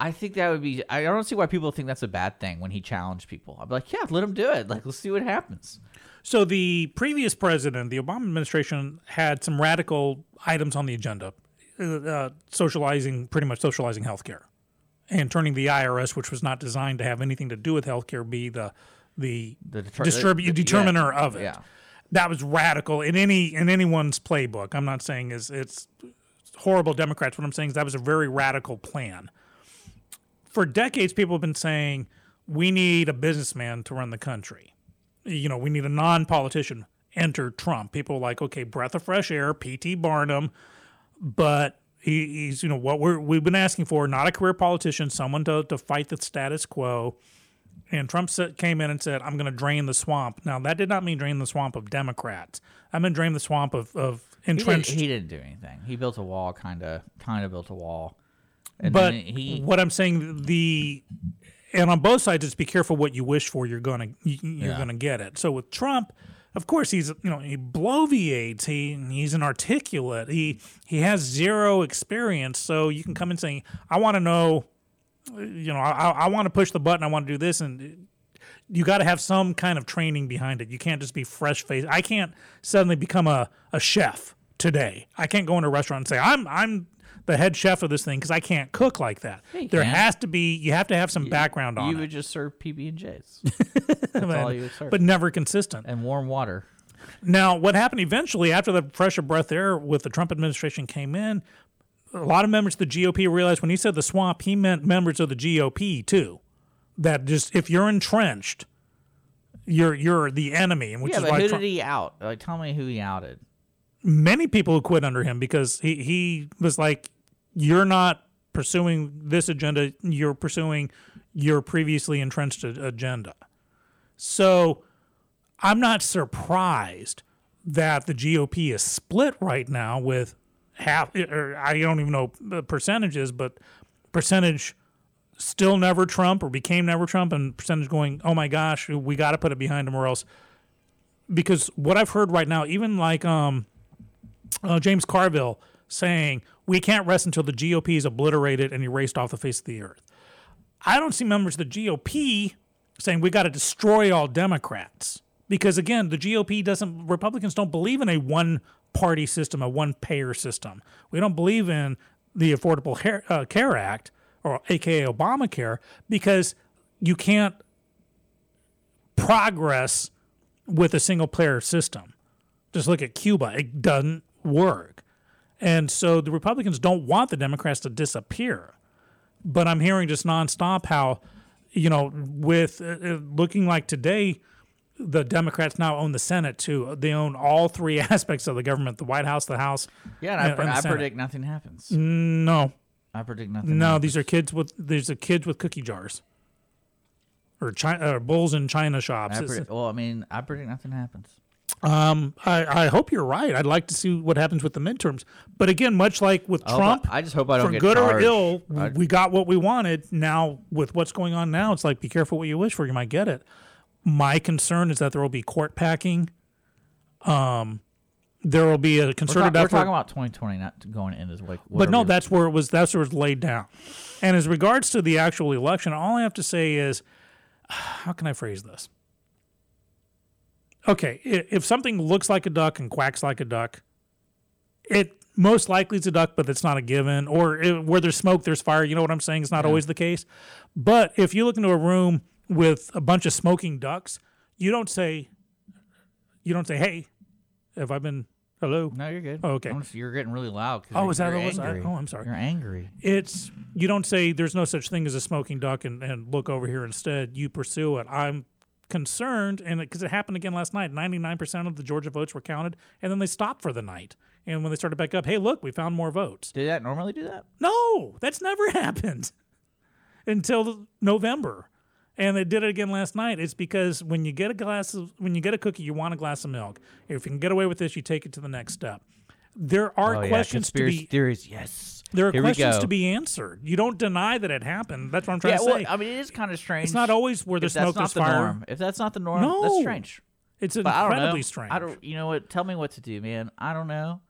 I think that would be. I don't see why people think that's a bad thing when he challenged people. I'd be like, yeah, let him do it. Like, let's see what happens. So the previous president, the Obama administration, had some radical items on the agenda, uh, uh, socializing, pretty much socializing healthcare, and turning the IRS, which was not designed to have anything to do with healthcare, be the the, The deter- distribu- the- the- determiner yeah, of it. yeah. That was radical in any in anyone's playbook. I'm not saying is it's horrible Democrats. What I'm saying is that was a very radical plan. For decades, people have been saying we need a businessman to run the country you know, we need a non-politician. Enter Trump. People like, okay, breath of fresh air, P.T. Barnum, but he, he's, you know, what we're we've been asking for, not a career politician, someone to to fight the status quo. And Trump said, came in and said, "I'm going to drain the swamp." Now, that did not mean drain the swamp of Democrats. I'm going to drain the swamp of of He, did, entrenched. he didn't do anything. He built a wall, kind of, kind of built a wall. And but he, what I'm saying, the and on both sides, is be careful what you wish for. You're gonna you- you're Yeah. gonna get it. So with Trump, of course, he's you know he bloviates. He he's inarticulate. He he has zero experience. So you can come in saying, I want to know, you know, I I want to push the button. I want to do this and. You got to have some kind of training behind it. You can't just be fresh faced. I can't suddenly become a, a chef today. I can't go into a restaurant and say I'm I'm the head chef of this thing because I can't cook like that. you there has to be. You have to have some background on it. you it, would just serve PB and J's. That's all you would serve. but never consistent. and warm water. Now, what happened eventually after the fresh of breath air with the Trump administration came in, a lot of members of the GOP realized when he said the swamp, he meant members of the GOP too. That just if you're entrenched, you're you're the enemy, and which yeah, is why who Trump, did he out? Like, tell me who he outed. many people who quit under him because he he was like, you're not pursuing this agenda, you're pursuing your previously entrenched agenda. So I'm not surprised that the GOP is split right now with half, or I don't even know the percentages, but percentage still never Trump or became never Trump, and percentage going, oh my gosh, we got to put it behind him or else. Because what I've heard right now, even like um, uh, James Carville saying, we can't rest until the GOP is obliterated and erased off the face of the earth. I don't see members of the GOP saying we got to destroy all Democrats because again, the GOP doesn't. Republicans don't believe in a one-party system, a one-payer system. We don't believe in the Affordable Care, uh, Care Act or AKA Obamacare because you can't progress with a single-payer system. Just look at Cuba; it doesn't work. And so the Republicans don't want the Democrats to disappear but I'm hearing just nonstop how, you know, with uh, uh, looking like today, the Democrats now own the Senate too. They own all three aspects of the government: the White House, the House. Yeah, and I, and- and I predict nothing happens. No, I predict nothing. no, happens. these are kids with these are kids with cookie jars, or China, or bulls in China shops. I predict, well, I mean, I predict nothing happens. Um, I, I hope you're right. I'd like to see what happens with the midterms. But again, much like with I Trump, I, just hope I don't for get good or ill, I- we got what we wanted. Now, with what's going on now, it's like be careful what you wish for. You might get it. My concern is that there will be court packing. Um, there will be a we're, concerted ta- we're talking about 2020, not going in as like. but no, that's where it was. That's where it was laid down. And as regards to the actual election, all I have to say is, how can I phrase this? Okay, if something looks like a duck and quacks like a duck, it most likely is a duck, but it's not a given. Or i where there's smoke, there's fire. You know what I'm saying? It's not always the case. But if you look into a room with a bunch of smoking ducks, you don't say, you don't say, "Hey, have I been? Hello." No, you're good. Oh, okay. You're getting really loud. Oh, is that what it was? I, oh, I'm sorry. You're angry. it's you don't say there's no such thing as a smoking duck and, and look over here instead you pursue it i'm concerned and because it, happened again last night 99% of the georgia votes were counted and then they stopped for the night and when they started back up hey look we found more votes Did that normally do that? no that's never happened until november and they did it again last night it's because when you get a glass of when you get a cookie you want a glass of milk if you can get away with this you take it to the next step there are oh yeah, questions to conspiracy be theories. Yes. There are Here questions to be answered. You don't deny that it happened. That's what I'm trying Yeah, to well, say. I mean, it is kind of strange. it's not always where the smoke is the fire. norm. If that's not the norm, No. that's strange. It's But I don't incredibly know. strange. I don't. You know what? Tell me what to do, man. I don't know.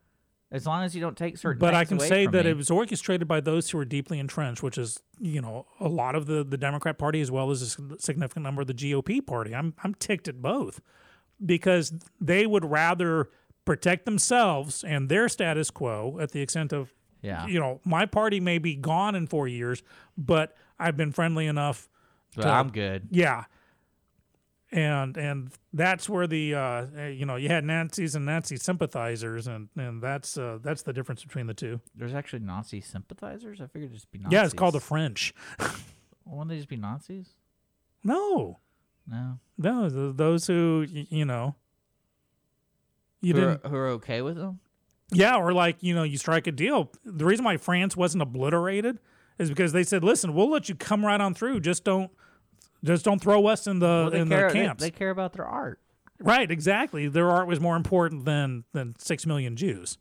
As long as you don't take certain. but I can away say that me. it was orchestrated by those who are deeply entrenched, which is you know a lot of the the Democrat Party as well as a significant number of the GOP Party. I'm I'm ticked at both because they would rather protect themselves and their status quo at the extent of Yeah. you know my party may be gone in four years, but I've been friendly enough. But to- I'm good. Yeah. And and that's where the uh, uh, you know you had Nazis and Nazi sympathizers and and that's uh, that's the difference between the two. There's actually Nazi sympathizers. I figured it'd just be Nazis. Yeah, it's called the French. Wouldn't they just be Nazis? No, No. no, those who you know. You who, didn't, are, who are okay with them? Yeah, or like you know, you strike a deal. The reason why France wasn't obliterated is because they said, "Listen, we'll let you come right on through. Just don't, just don't throw us in the Well, in care. the camps." They, care about their art. Right, exactly. Their art was more important than than six million Jews,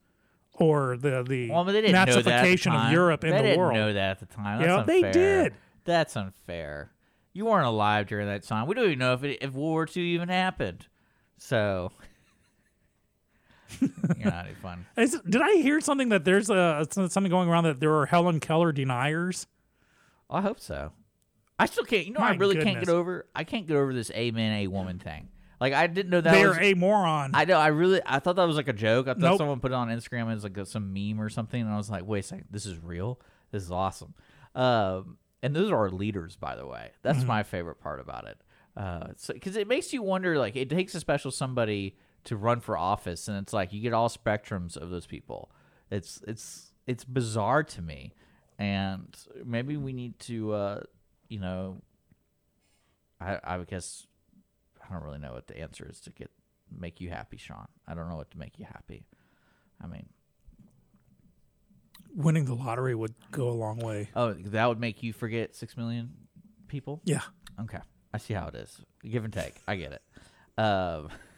or the the Well, but they didn't know that at the of. Europe they in the didn't world. know that at the time. That's Yeah, they did. That's unfair. You weren't alive during that time. We don't even know if it, if World War II even happened. So you're not any fun. Is, did I hear something that there's a something going around that there are Helen Keller deniers? I hope so. I still can't. You know, I My really can't get over. I can't get over this a man, a woman thing. Like I didn't know that They was. are a moron. I know. I really. I thought that was like a joke. I thought Nope. someone put it on Instagram as like a, some meme or something, and I was like, "Wait a second, this is real. This is awesome." Um, and those are our leaders, by the way. That's Mm-hmm. my favorite part about it. Uh, because it makes you wonder. Like, it takes a special somebody to run for office, and it's like you get all spectrums of those people. It's it's it's bizarre to me, and maybe we need to, uh, you know, I I guess I don't really know what the answer is to get make you happy, Sean. I don't know what to make you happy. I mean, Winning the lottery would go a long way. oh, that would make you forget six million people. Yeah. Okay, I see how it is. Give and take. I get it. Um,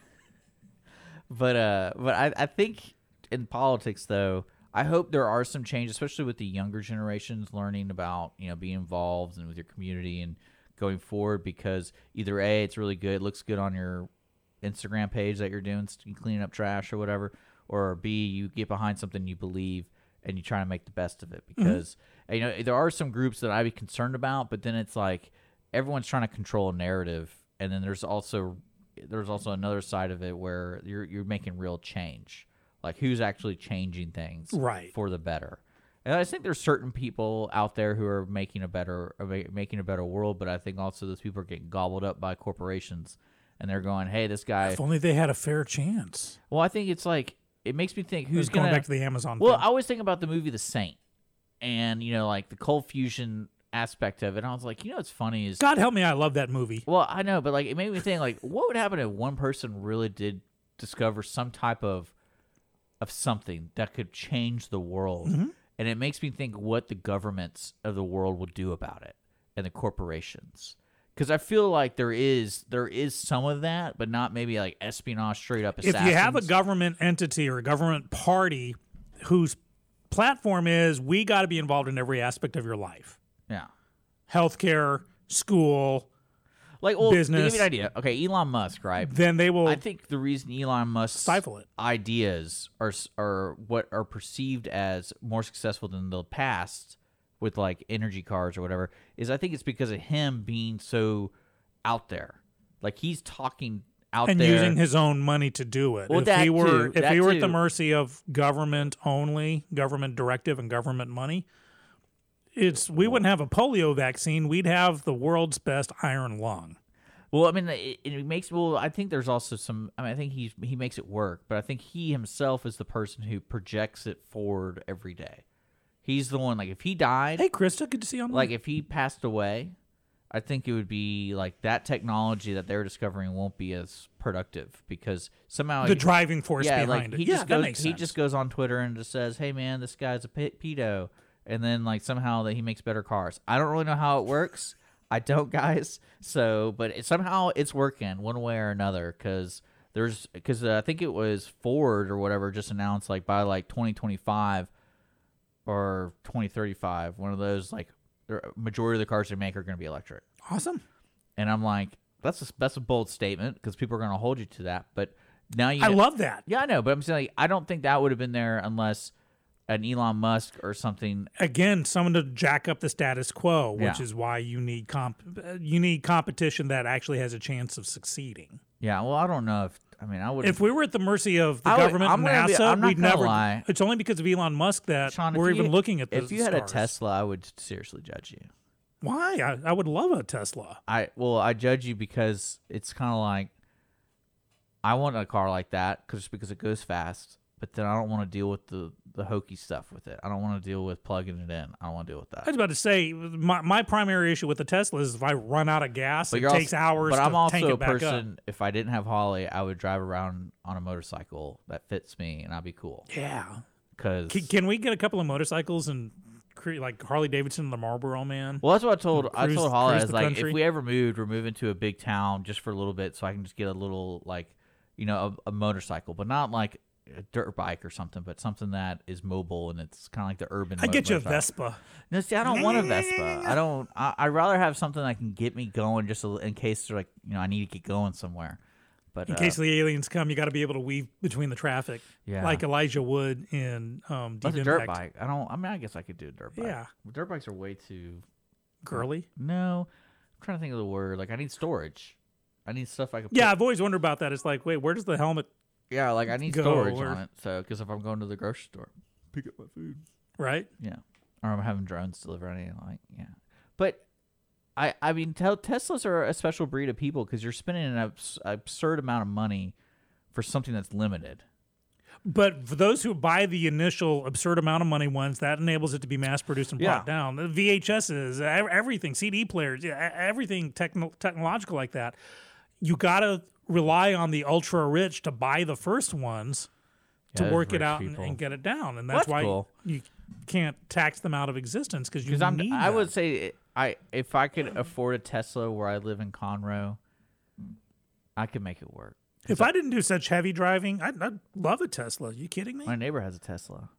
but uh, but I I think in politics though, I hope there are some changes, especially with the younger generations learning about you know being involved and with your community and going forward because either a it's really good, looks good on your Instagram page that you're doing cleaning up trash or whatever, or B you get behind something you believe and you try to make the best of it because you know there are some groups that I'd be concerned about, but then it's like everyone's trying to control a narrative, and then there's also there's also another side of it where you're you're making real change, like who's actually changing things Right. for the better. And I think there's certain people out there who are making a better uh, making a better world, but I think also those people are getting gobbled up by corporations, and they're going, "Hey, this guy." If only they had a fair chance. Well, I think it's like it makes me think who's going gonna back to the Amazon? well, thing. I always think about the movie The Saint, and you know, like the cold fusion aspect of it. And I was like, you know, what's funny is, God help me, I love that movie. well, I know, but like it made me think, like, what would happen if one person really did discover some type of of something that could change the world? Mm-hmm. And it makes me think what the governments of the world would do about it and the corporations. Because I feel like there is there is some of that, but not maybe like espionage straight up. If you have a government entity or a government party whose platform is we got to be involved in every aspect of your life healthcare, school, like well, to give business. you an idea. Okay, Elon Musk, right? then they will I think the reason Elon Musk's stifle it. ideas are are what are perceived as more successful than the past with like energy cars or whatever is I think it's because of him being so out there. Like he's talking out and there. using his own money to do it. Well, if he were too, if he were at the mercy of government only, government directive and government money, it's we wouldn't have a polio vaccine. We'd have the world's best iron lung. Well, I mean, it, it makes well. I think there's also some. I mean, I think he he makes it work, but I think he himself is the person who projects it forward every day. He's the one. Like if he died, Hey, Krista, good to see you on. like if he passed away, I think it would be like that technology that they're discovering won't be as productive because somehow the driving force yeah, behind like he it. yeah, just goes he just goes on Twitter and just says, "Hey man, this guy's a pe- pedo," and then like somehow that he makes better cars. I don't really know how it works. I don't, guys. So, but it, somehow it's working one way or another because there's because uh, I think it was Ford or whatever just announced like by like 2025 or 2035. One of those like the majority of the cars they make are going to be electric. Awesome. And I'm like, that's a, that's a bold statement because people are going to hold you to that. But now you, I love that. yeah, I know, but I'm saying like, I don't think that would have been there unless an Elon Musk or something. Again, someone to jack up the status quo, which Yeah. is why you need comp you need competition that actually has a chance of succeeding. Yeah, well, I don't know if I mean I would. If we were at the mercy of the I would- government I'm and be- NASA, I'm not we'd never. lie. It's only because of Elon Musk that Sean, we're you- even looking at the if you had a. Tesla, I would seriously judge you. Why? I, I would love a Tesla. I well, I judge you because it's kind of like I want a car like that cause, because it goes fast, but then I don't want to deal with the the hokey stuff with it. I don't want to deal with plugging it in. I don't want to deal with that. I was about to say my, my primary issue with the Tesla is if I run out of gas, But it takes also, hours But to I'm also tank a person. If I didn't have Holly, I would drive around on a motorcycle that fits me, and I'd be cool. Yeah. Because Can, can we get a couple of motorcycles and create like Harley Davidson and the Marlboro Man? Well, that's what I told. I told Holly, I was like, country. if we ever moved, we're moving to a big town just for a little bit, so I can just get a little like, you know, a, a motorcycle, but not like a dirt bike or something, but something that is mobile and it's kind of like the urban. I get you a motorcycle. Vespa. No, see, I don't want a Vespa. I don't. I, I'd rather have something that can get me going, just a, in case they're like, you know, I need to get going somewhere. But In uh, case the aliens come, you got to be able to weave between the traffic, Yeah. like Elijah Wood in um, Deep that's a dirt bike. I don't. I mean, I guess I could do a dirt bike. Yeah. dirt bikes are way too. Girly. No, I'm trying to think of the word. Like, I need storage. I need stuff I can. Yeah, I've always wondered about that. It's like, wait, where does the helmet? Yeah, like I need go, storage or- on it. So, because if I'm going to the grocery store, pick up my food. Right? Yeah, or I'm having drones deliver anything like yeah. But I, I mean, tel- Teslas are a special breed of people because you're spending an abs- absurd amount of money for something that's limited. But for those who buy the initial absurd amount of money ones, that enables it to be mass produced and brought Yeah. down. The VHSs, ev- everything, CD players, yeah, e- everything techno- technological like that. You got to rely on the ultra rich to buy the first ones Yeah, to work it out and, and get it down. And that's that's why cool. you can't tax them out of existence because you I'm, need I would say I if I could afford a Tesla where I live in Conroe, I could make it work. If I didn't do such heavy driving, I'd, I'd love a Tesla. you kidding me? My neighbor has a Tesla.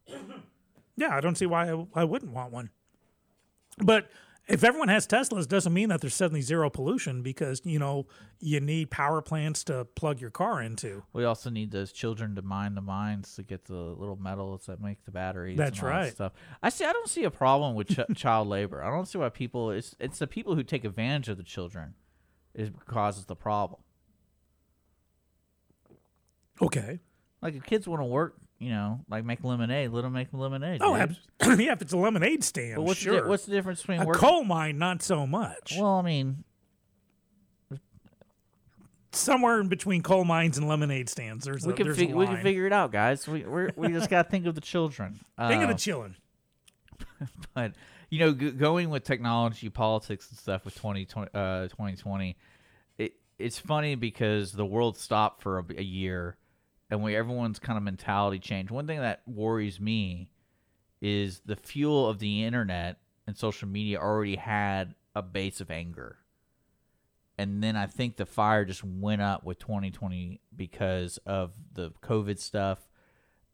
Yeah, I don't see why I, I wouldn't want one. But if everyone has Teslas, doesn't mean that there's suddenly zero pollution because you know you need power plants to plug your car into. We also need those children to mine the mines to get the little metals that make the batteries. That's and all that right. Stuff. I see. I don't see a problem with ch- child labor. I don't see why people. It's it's the people who take advantage of the children, is causes the problem. Okay. Like if kids want to work, you know, like make lemonade, let them make lemonade. Oh, dude. abs- yeah. If it's a lemonade stand, But what's sure. di- what's the difference between a work? coal mine? Not so much. well, I mean, Somewhere in between coal mines and lemonade stands, there's we a, can there's fig- a we can figure it out, guys. We we're, we just got to think of the children. Think of Uh, the chillin'. but you know, g- going with technology, politics, and stuff with 2020, uh, 2020, it it's funny because the world stopped for a, a year, and we everyone's kind of mentality changed. One thing that worries me is the fuel of the internet and social media already had a base of anger. And then I think the fire just went up with 2020 because of the COVID stuff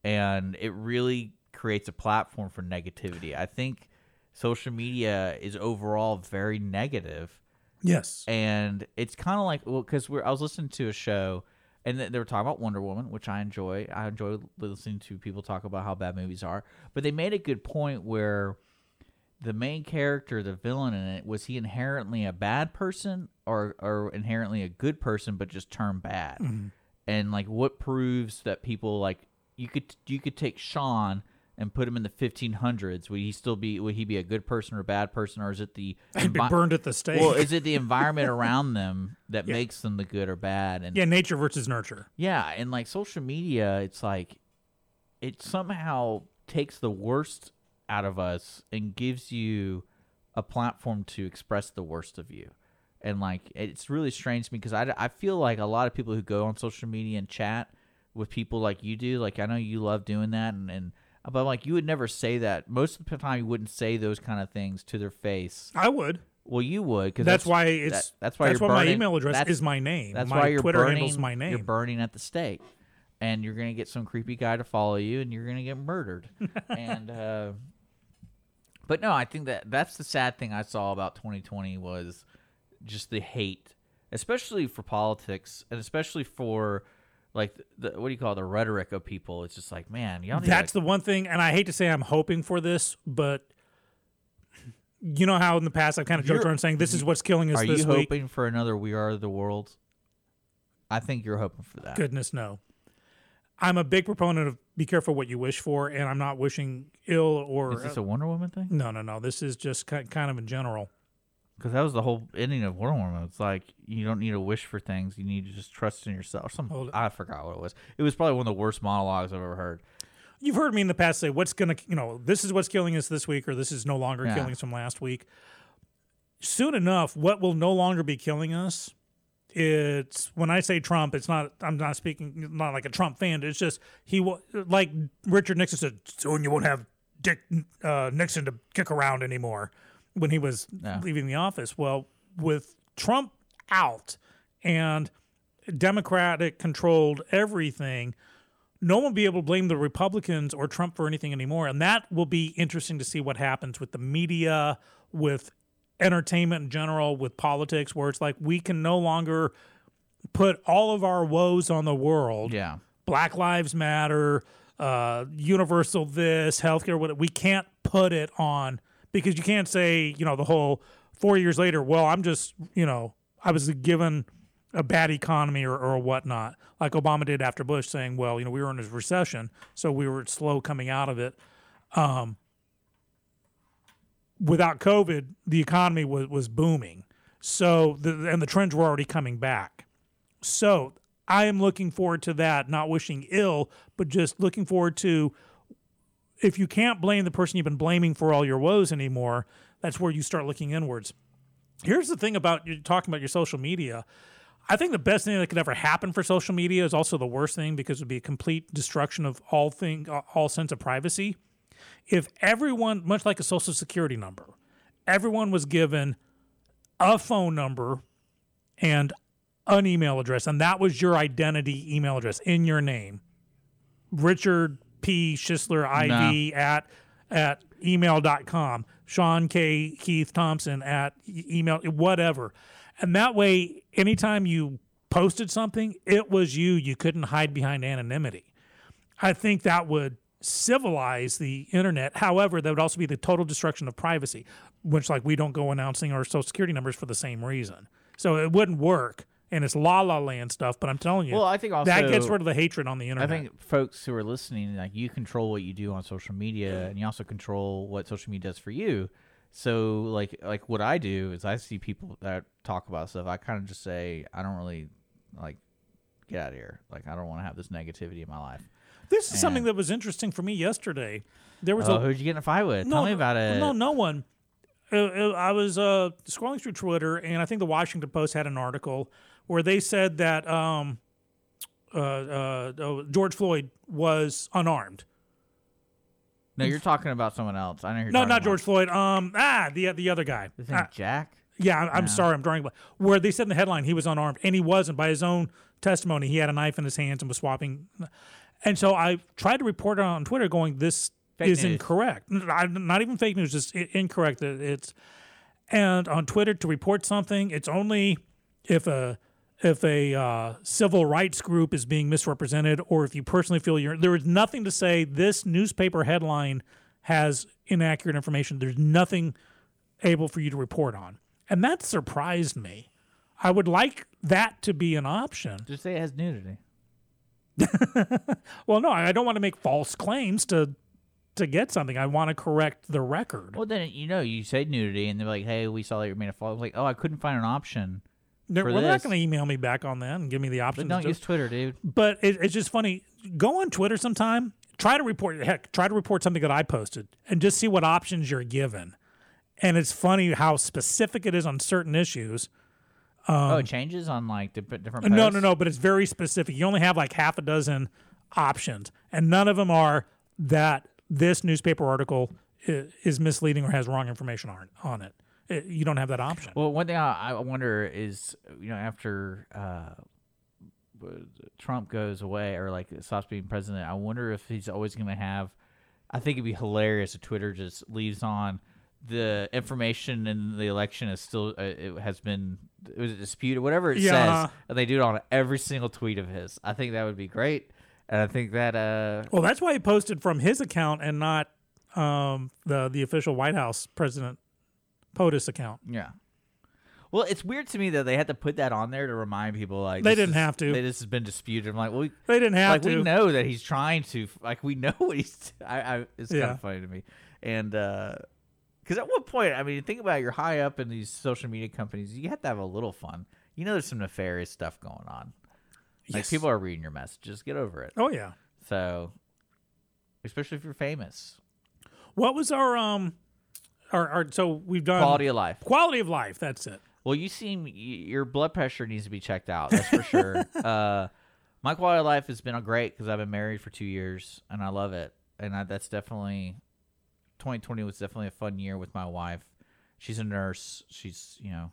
and it really creates a platform for negativity. I think social media is overall very negative, Yes. and it's kind of like well, because we're I was listening to a show, and th- they were talking about Wonder Woman, which I enjoy. I enjoy listening to people talk about how bad movies are, but they made a good point where the main character, the villain in it, was he inherently a bad person or or inherently a good person, but just turned bad? Mm-hmm. And like, what proves that people like you could you could take Sean and put him in the 1500s? Would he still be? Would he be a good person or a bad person, or is it the And be burned at the stake. well, is it the environment around them that Yeah. makes them the good or bad? And yeah, nature versus nurture. yeah, and like social media, it's like it somehow takes the worst out of us and gives you a platform to express the worst of you. And like it's really strange to me because I, I feel like a lot of people who go on social media and chat with people like you do, like I know you love doing that, and, and but I'm like you would never say that. Most of the time, you wouldn't say those kind of things to their face. I would. Well, you would because That's, why it's. that- that's why that's why my email address that's- is my name. that's my why you're Twitter burning, handle's my name. You're burning at the stake, and you're gonna get some creepy guy to follow you, and you're gonna get murdered. and uh, But no, I think that that's the sad thing I saw about 2020 was just the hate, especially for politics and especially for like the what do you call it, the rhetoric of people. It's just like, man, y'all. Need That's to, the one thing, and I hate to say I'm hoping for this, but you know how in the past I've kind of joked around saying this is what's killing us Are you week. hoping for another We Are the World? I think you're hoping for that. Goodness no. I'm a big proponent of be careful what you wish for, and I'm not wishing ill or Is this a Wonder Woman thing? no, no, no. This is just kind of in general. Because that was the whole ending of Wonder Woman. It's like you don't need to wish for things; you need to just trust in yourself. Some. I forgot what it was. It was probably one of the worst monologues I've ever heard. You've heard me in the past say, "What's gonna, you know, this is what's killing us this week, or this is no longer Yeah. killing us from last week." Soon enough, what will no longer be killing us? It's when I say Trump, it's not. I'm not speaking not like a Trump fan. It's just he will, like Richard Nixon said. Soon you won't have Dick uh, Nixon to kick around anymore when he was Yeah. leaving the office. Well, with Trump out and Democratic controlled everything, no one will be able to blame the Republicans or Trump for anything anymore. And that will be interesting to see what happens with the media, with entertainment in general, with politics, where it's like we can no longer put all of our woes on the world. Yeah, Black Lives Matter, uh, universal this, healthcare, what we can't put it on because you can't say, you know, the whole four years later, well, I'm just, you know, I was given a bad economy or, or whatnot, like Obama did after Bush, saying, well, you know, we were in a recession, so we were slow coming out of it. Um, without COVID, the economy was, was booming. So, the, and the trends were already coming back. So I am looking forward to that, not wishing ill, but just looking forward to if you can't blame the person you've been blaming for all your woes anymore, that's where you start looking inwards. Here's the thing about you talking about your social media. I think the best thing that could ever happen for social media is also the worst thing because it would be a complete destruction of all thing, all sense of privacy. If everyone, much like a social security number, everyone was given a phone number and an email address, and that was your identity email address in your name. Richard P. Schisler IV at at email.com. Sean K. Keith Thompson at email, whatever. And that way, anytime you posted something, it was you. You couldn't hide behind anonymity. I think that would civilize the internet. However, that would also be the total destruction of privacy, which like we don't go announcing our social security numbers for the same reason. So it wouldn't work. And it's la la land stuff, but I'm telling you, Well, I think also that gets rid of the hatred on the internet. I internet. think folks who are listening, like you control what you do on social media, and you also control what social media does for you. So, like, like what I do is I see people that talk about stuff. I kind of just say, I don't really like get out of here. Like, I don't want to have this negativity in my life. this is something that was interesting for me yesterday. There was Oh, a who'd you get in a fight with? Tell me about it. No, no one. Uh, uh, I was uh, scrolling through Twitter, and I think the Washington Post had an article where they said that um, uh, uh, oh, George Floyd was unarmed. No, you're talking about someone else. I know you're No, not. George Floyd. Um, ah, the the other guy. Name Ah, Jack. yeah, I'm, I'm sorry, I'm drawing. Where they said in the headline he was unarmed, and he wasn't. By his own testimony, he had a knife in his hands and was swapping. And so I tried to report it on Twitter, going, "This Fake is news. incorrect. Not even fake news, just incorrect. It's and on Twitter to report something, it's only if a if a uh, civil rights group is being misrepresented, or if you personally feel you're. There is nothing to say this newspaper headline has inaccurate information. There's nothing able for you to report on, and that surprised me. I would like that to be an option. Just say it has nudity. Well, no, I don't want to make false claims to to get something. I want to correct the record. Well, then you know you say nudity, and they're like, "Hey, we saw that you made a fall." I was like, "Oh, I couldn't find an option." They're, well, they're not going to email me back on that and give me the But option. don't to- use Twitter, dude. but it, it's just funny. Go on Twitter sometime. Try to report. Heck, try to report something that I posted, and just see what options you're given. And it's funny how specific it is on certain issues. oh, it changes on like di- different. Um, No, no, no, but it's very specific. You only have like half a dozen options, and none of them are that this newspaper article is misleading or has wrong information on on it. It- you don't have that option. Well, one thing I, I wonder is, you know, after uh, Trump goes away or like stops being president, I wonder if he's always going to have. I think it'd be hilarious if Twitter just leaves on the information in the election is still uh, it has been it was disputed whatever it Yeah. says and they do it on every single tweet of his i think that would be great and i think that uh Well, that's why he posted from his account and not um, the the official White House President POTUS account. yeah well it's weird to me that they had to put that on there to remind people like They this didn't is- have to. that this has been disputed i'm like well we, They didn't have like to. we know that he's trying to like we know what he's I, I it's kind Yeah. of funny to me and uh because at what point i mean think about it, you're high up in these social media companies you have to have a little fun you know there's some nefarious stuff going on like Yes. people are reading your messages get over it Oh yeah. so especially if you're famous What was our um our, our so we've done quality of life quality of life. That's it. Well, you seem your blood pressure needs to be checked out. That's for sure. uh, my quality of life has been great because I've been married for two years and I love it. And I, that's definitely 2020 was definitely a fun year with my wife. She's a nurse. She's you know,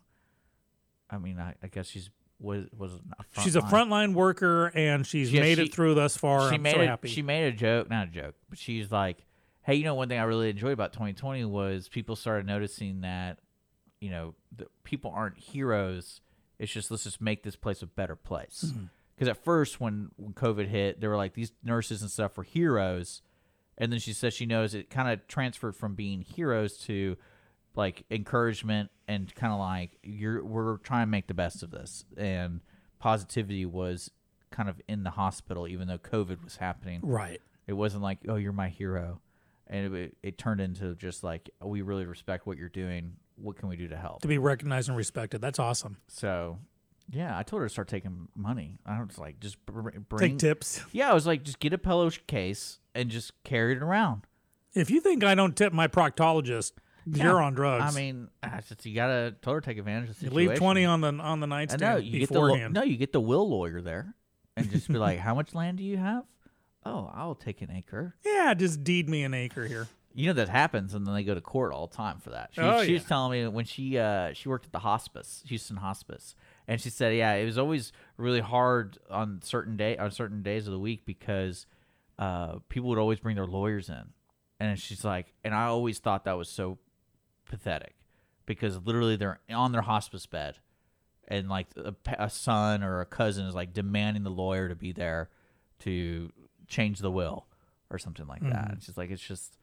I mean, I, I guess she's was was a she's a frontline worker and she's Yeah, made she- it through thus far. She I'm made so a, happy. she made a joke, not a joke, but she's like, "Hey, you know, one thing I really enjoyed about 2020 was people started noticing that, you know, the, people aren't heroes. It's just let's just make this place a better place." Mm-hmm. Because at first, when when COVID hit, they were like these nurses and stuff were heroes, and then she says she knows it kind of transferred from being heroes to like encouragement and kind of like you're we're trying to make the best of this and positivity was kind of in the hospital even though covid was happening right. it wasn't like oh you're my hero and it, it turned into just like we really respect what you're doing what can we do to help To be recognized and respected. That's awesome. so yeah i told her to start taking money i was like just bring Take tips. yeah i was like just get a pillow case and just carry it around If you think I don't tip my proctologist, Yeah. you're on drugs. i mean just, you gotta told her to take advantage of the you leave twenty on the on the nightstand know you get the beforehand. no, you get the will lawyer there, and just be like, "How much land do you have?" Oh, I'll take an acre. Yeah, just deed me an acre here. You know that happens, and then they go to court all the time for that. She, Oh, she was telling me when she uh, she worked at the hospice, Houston Hospice, and she said, yeah, it was always really hard on certain day on certain days of the week because uh, people would always bring their lawyers in, and she's like, and I always thought that was so pathetic because literally they're on their hospice bed, and like a, a son or a cousin is like demanding the lawyer to be there to change the will or something like that. It's just like it's just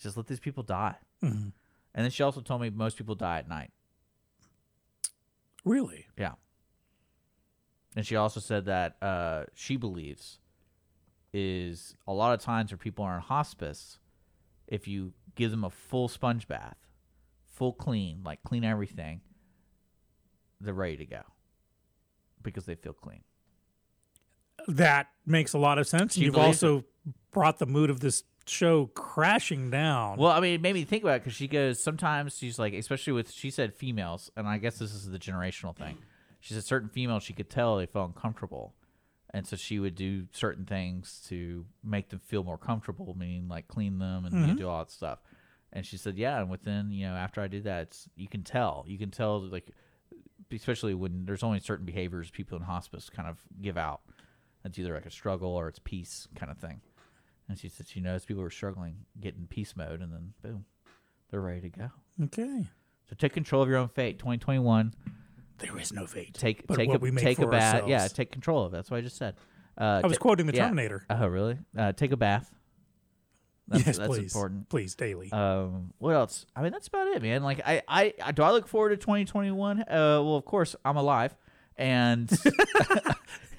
just let these people die. Mm-hmm. And then she also told me most people die at night. Really? Yeah. And she also said that uh, she believes is a lot of times where people are in hospice, if you give them a full sponge bath, full clean, like clean everything, they're ready to go because they feel clean. That makes a lot of sense. She You've also brought the mood of this show crashing down. Well, I mean, it made me think about it because she goes, sometimes she's like, especially with, she said females, and I guess this is the generational thing. She said certain females, she could tell they felt uncomfortable. And so she would do certain things to make them feel more comfortable, meaning like clean them and you know, mm-hmm. do all that stuff. And she said, yeah. And within, you know, after I did that, it's, you can tell. You can tell, like, especially when there's only certain behaviors people in hospice kind of give out. It's either like a struggle or it's peace kind of thing. And she said she knows people are struggling, get in peace mode, and then boom, they're ready to go. okay. So take control of your own fate. 2021. There is no fate. Take but take what a take a bath. ourselves. Yeah, take control of it. That's what I just said. Uh, I was ta- quoting the yeah. Terminator. Oh, really? Uh, take a bath. That's, yes, that's please. important. Please, daily. Um, what else? I mean, that's about it, man. Like, I, I, I do I look forward to 2021? Uh, well, of course, I'm alive, and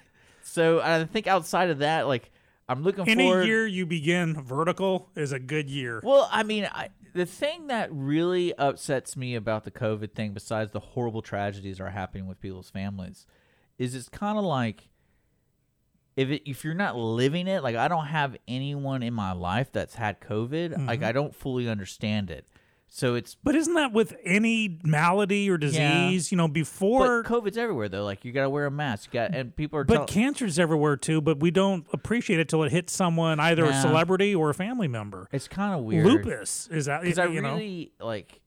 so I think outside of that, like, I'm looking Any forward. year you begin vertical is a good year. Well, I mean, I, the thing that really upsets me about the COVID thing, besides the horrible tragedies that are happening with people's families, is it's kind of like if it, if you're not living it, like I don't have anyone in my life that's had COVID, like mm-hmm. I don't fully understand it. So it's But isn't that with any malady or disease? You know, but before. COVID's everywhere though. Like you got to wear a mask. You got and people are But tell- cancer's everywhere too. But we don't appreciate it till it hits someone, either a Yeah. celebrity or a family member. it's kind of weird. Lupus is that because I you know? really like.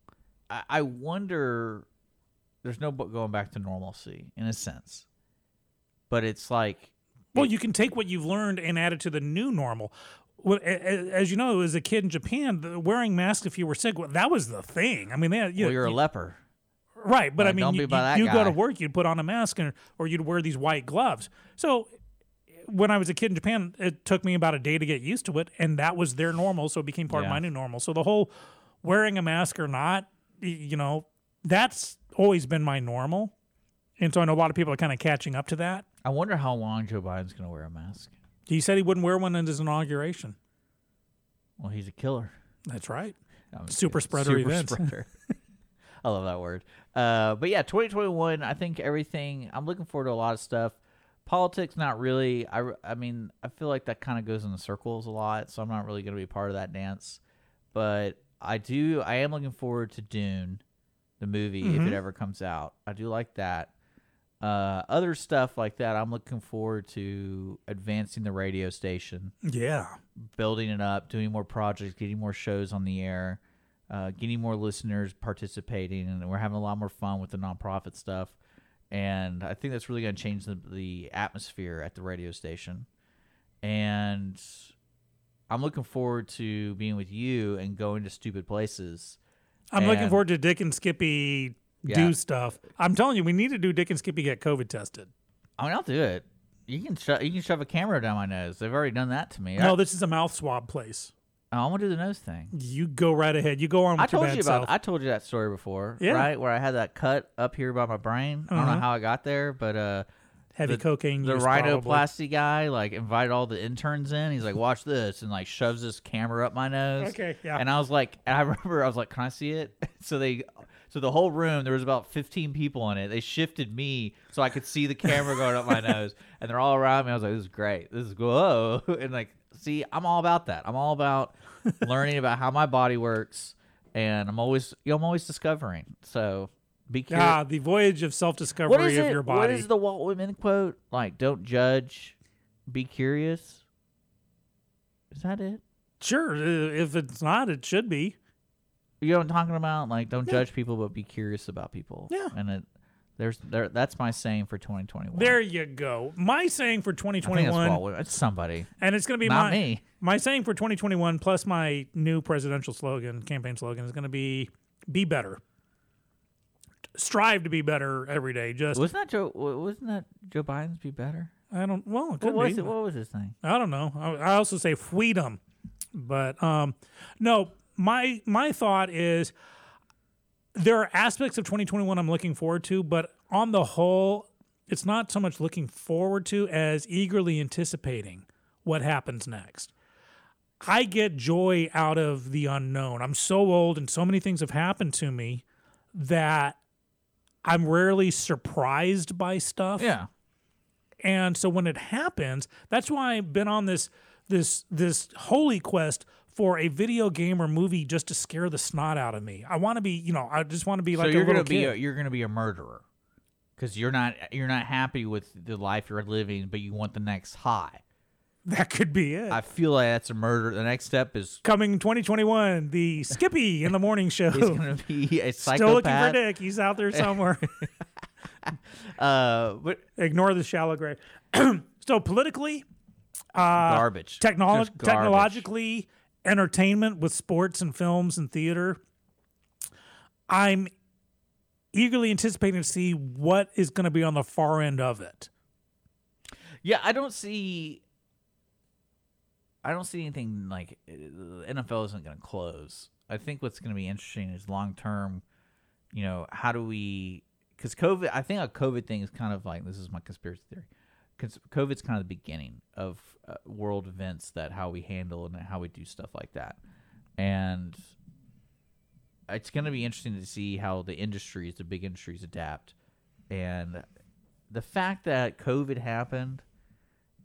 I, I wonder. There's no bu- going back to normalcy in a sense, but it's like Well, you can take what you've learned and add it to the new normal. Well, as you know, as a kid in Japan, wearing masks if you were sick, well, that was the thing. I mean, they had, you well, you're a leper. right, but I mean, don't you, be by that you, you go to work, you'd put on a mask, and, or you'd wear these white gloves. So when I was a kid in Japan, it took me about a day to get used to it, and that was their normal, so it became part of my new normal. So the whole wearing a mask or not, you know, that's always been my normal. And so I know a lot of people are kind of catching up to that. I wonder how long Joe Biden's going to wear a mask. He said he wouldn't wear one in his inauguration. Well, he's a killer. That's right. I'm Super kidding. spreader Super events. spreader. I love that word. Uh, but yeah, 2021. I think everything. I'm looking forward to a lot of stuff. Politics, not really. I, I mean, I feel like that kind of goes in the circles a lot, so I'm not really going to be part of that dance. But I do. I am looking forward to Dune, the movie, if Mm-hmm. it ever comes out. I do like that. Uh, other stuff like that, I'm looking forward to advancing the radio station Yeah. building it up, doing more projects, getting more shows on the air, uh, getting more listeners participating, and we're having a lot more fun with the nonprofit stuff. And I think that's really going to change the, the atmosphere at the radio station. And I'm looking forward to being with you and going to stupid places. I'm looking forward to Dick and Skippy Yeah. do stuff. I'm telling you, we need to do Dick and Skippy get COVID tested. I mean, I'll do it. You can sho- you can shove a camera down my nose. They've already done that to me. No, I, this is a mouth swab place. I want to do the nose thing. You go right ahead. You go on with I your told you about. self. I told you that story before, Yeah. right? Where I had that cut up here by my brain. I don't Uh-huh. know how I got there, but uh, Heavy the- cocaine the use, probably. rhinoplasty guy like invited all the interns in. He's like, "Watch this," and like shoves this camera up my nose. Okay, yeah. And I was like, and I remember I was like, "Can I see it?" so they, so the whole room there was about fifteen people in it. They shifted me so I could see the camera going up my nose, and they're all around me. I was like, "This is great. This is whoa!" And like, see, I'm all about that. I'm all about learning about how my body works, and I'm always, you know, I'm always discovering. So be curious. Ah, the voyage of self-discovery of it? your body. What is the Walt Whitman quote? Like, don't judge, be curious. Is that it? Sure, uh, if it's not, it should be. You know what I'm talking about? Like, don't Yeah. judge people, but be curious about people. Yeah. And it, there's there. That's my saying for 2021. There you go. My saying for I think it's 2021, Walt It's somebody, and it's going to be not my me. my saying for 2021 plus my new presidential slogan, campaign slogan is going to be "Be better." Strive to be better every day. Just Wasn't that Joe? Wasn't that Joe Biden's be better? I don't. Well, it could What was be. it? What was his thing? I don't know. I, I also say freedom, but um, no. My my thought is there are aspects of 2021 I'm looking forward to, but on the whole, it's not so much looking forward to as eagerly anticipating what happens next. I get joy out of the unknown. I'm so old and so many things have happened to me that I'm rarely surprised by stuff. Yeah. And so when it happens, that's why I've been on this this this holy quest for a video game or movie just to scare the snot out of me. I want to be, you know, I just want to be like so a you're little gonna be a, you're gonna be a murderer because you're not you're not happy with the life you're living, but you want the next high. that could be it. I feel like that's a murder. The next step is Coming 2021, the Skippy in the morning show. he's gonna be a psychopath. Still looking for. Dick. He's out there somewhere. Uh, but Ignore the shallow grave. so politically, garbage. technolo- garbage. technologically, entertainment with sports and films and theater. I'm eagerly anticipating to see what is going to be on the far end of it. Yeah, I don't see. I don't see anything like uh, the NFL isn't going to close. I think what's going to be interesting is long term. You know, how do we? Because COVID, I think a COVID thing is kind of like this is my conspiracy theory. 'Cause COVID's kind of the beginning of uh, world events that how we handle and how we do stuff like that, and it's going to be interesting to see how the industries, the big industries, adapt, and the fact that COVID happened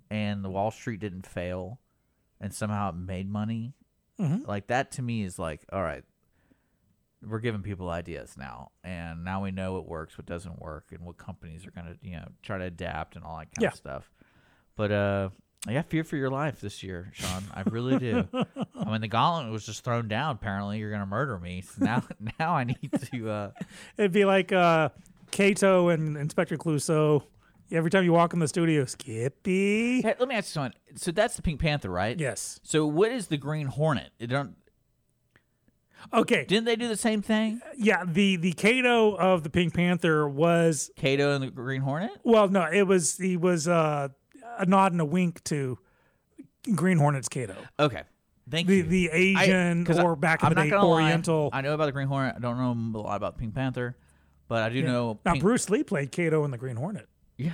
and the Wall Street didn't fail and somehow it made money, Mhm. like that to me is like, all right, we're giving people ideas now, and now we know what works, what doesn't work, and what companies are gonna, you know, try to adapt and all that kind Yeah. of stuff. But uh, I got fear for your life this year, Sean. I really do. I mean, the gauntlet was just thrown down. Apparently, you're gonna murder me. So now, now I need to. Uh, It'd be like uh, Kato and Inspector Clouseau. Every time you walk in the studio, Skippy. Hey, let me ask you something. so that's the Pink Panther, right? Yes. So what is the Green Hornet? It don't Okay. didn't they do the same thing? Yeah. The the Kato of the Pink Panther was Kato and the Green Hornet? well, no, it was he was uh, a nod and a wink to Green Hornet's Kato. Okay. Thank The you. the Asian I- or back in the day gonna lie, Oriental. I know about the Green Hornet. I don't know a lot about Pink Panther, but I do know. now Pink- Bruce Lee played Kato in the Green Hornet. yeah.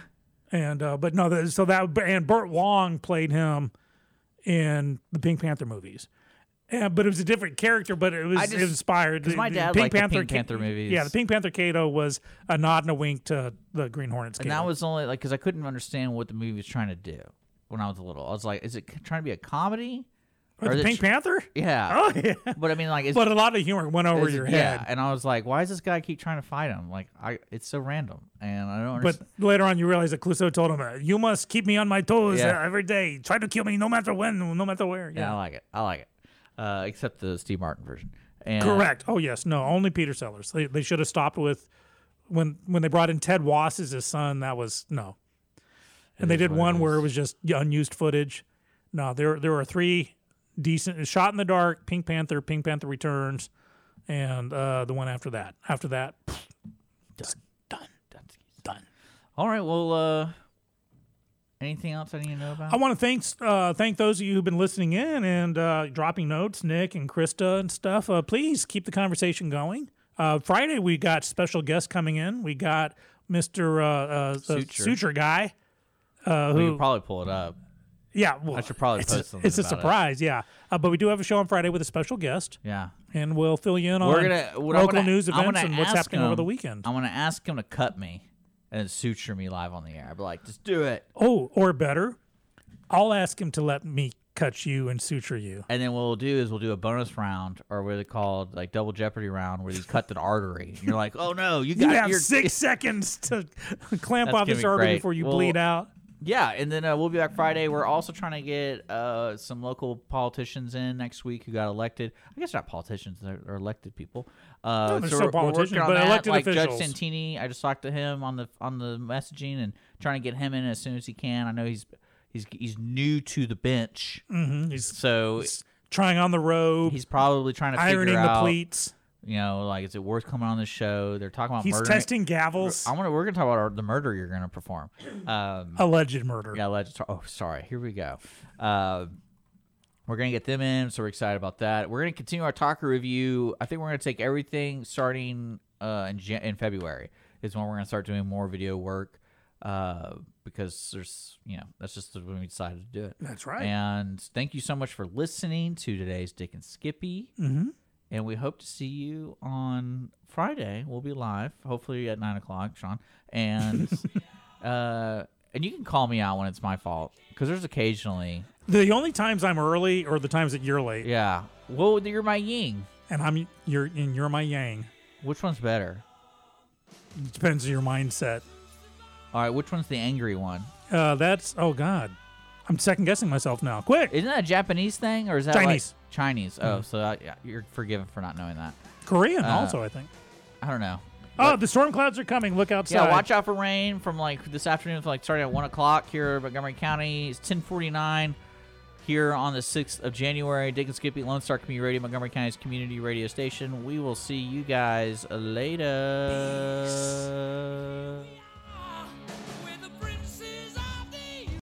And uh, but no, the, so that and Burt Wong played him in the Pink Panther movies. And, but it was a different character, but it was just- inspired. 'cause The- my the dad Pink liked the Panther, Pink Panther movies. Yeah, the Pink Panther Kato was a nod and a wink to the Green Hornet's And Kato. that was only like because I couldn't understand what the movie was trying to do when I was little. I was like, is it trying to be a comedy? Or or the Pink tr- Panther. Yeah. Oh yeah, But I mean, like, it's, but a lot of humor went over your yeah. head. And I was like, why does this guy keep trying to fight him? Like, I it's so random, and I don't But later on, you realize that Clouseau told him, "You must keep me on my toes Yeah. every day. Try to kill me no matter when, no matter where." yeah. I like it. I like it. Uh, except the Steve Martin version. And Correct. Oh yes, no, only Peter Sellers. They they should have stopped with when when they brought in Ted Wass as his son. That was no. And they did one where it was just unused footage. No, there there were three decent shot in the dark, Pink Panther, Pink Panther Returns, and uh, the one after that. After that, Done. Done. Done. All right. Well, uh, anything else I need to know about? I want to thank uh, thank those of you who've been listening in and uh, dropping notes, Nick and Krista and stuff. Uh, please keep the conversation going. Uh, Friday we got special guests coming in. We got Mister uh, uh, Suture. suture guy. Uh, who? could probably pull it up. yeah, well, I should probably it's post a, something It's a about it. surprise, yeah. Uh, but we do have a show on Friday with a special guest, Yeah. and we'll fill you in We're on gonna what I'm local gonna- news events gonna and what's ask happening over the weekend. I'm gonna ask him to cut me and suture me live on the air. I'd be like, just do it, oh, or better, I'll ask him to let me cut you and suture you. and then what we'll do is we'll do a bonus round or what they called like double jeopardy round where you cut the artery. And you're like, oh no, you got You have your six seconds to clamp That's off this artery great. before you Well, bleed out. Yeah, and then uh, we'll be back Friday. We're also trying to get uh, some local politicians in next week who got elected. I guess not politicians; they're, they're elected people. Uh, No, they're so still we're, we're politicians, working on but that. elected like Judge. Santini, I just talked to him on the on the messaging and trying to get him in as soon as he can. I know he's he's he's new to the bench, hmm He's so trying on the robe, he's probably trying to ironing the out. pleats. You know, like is it worth coming on the show? They're talking about He's murdering. testing gavels. I want to. We're gonna talk about our, the murder you're gonna perform. Um, Alleged murder. yeah, legend. Oh, sorry. Here we go. Uh, we're gonna get them in, so we're excited about that. We're gonna continue our talker review. I think we're gonna take everything starting uh, in Jan- in February is when we're gonna start doing more video work uh, because there's you know that's just when we decided to do it. That's right. And thank you so much for listening to today's Dick and Skippy. Mhm. And we hope to see you on Friday. We'll be live, hopefully at nine o'clock, Sean. And uh, and you can call me out when it's my fault because there's occasionally, The only times I'm early are the times that you're late, yeah. Well, you're my yin. and I'm you're and you're my yang. Which one's better? It depends on your mindset. All right, which one's the angry one? Uh, that's oh god, I'm second guessing myself now. Quick, Isn't that a Japanese thing or is that like- Chinese. Chinese. Oh, so uh, yeah, you're forgiven for not knowing that. Korean Uh, also I think. I don't know. Oh, the storm clouds are coming. Look outside. Yeah, watch out for rain from like this afternoon, from like starting at one o'clock here at Montgomery County. It's ten forty nine here on the sixth of January. Dick and Skippy, Lone Star Community Radio, Montgomery County's community radio station. We will see you guys later.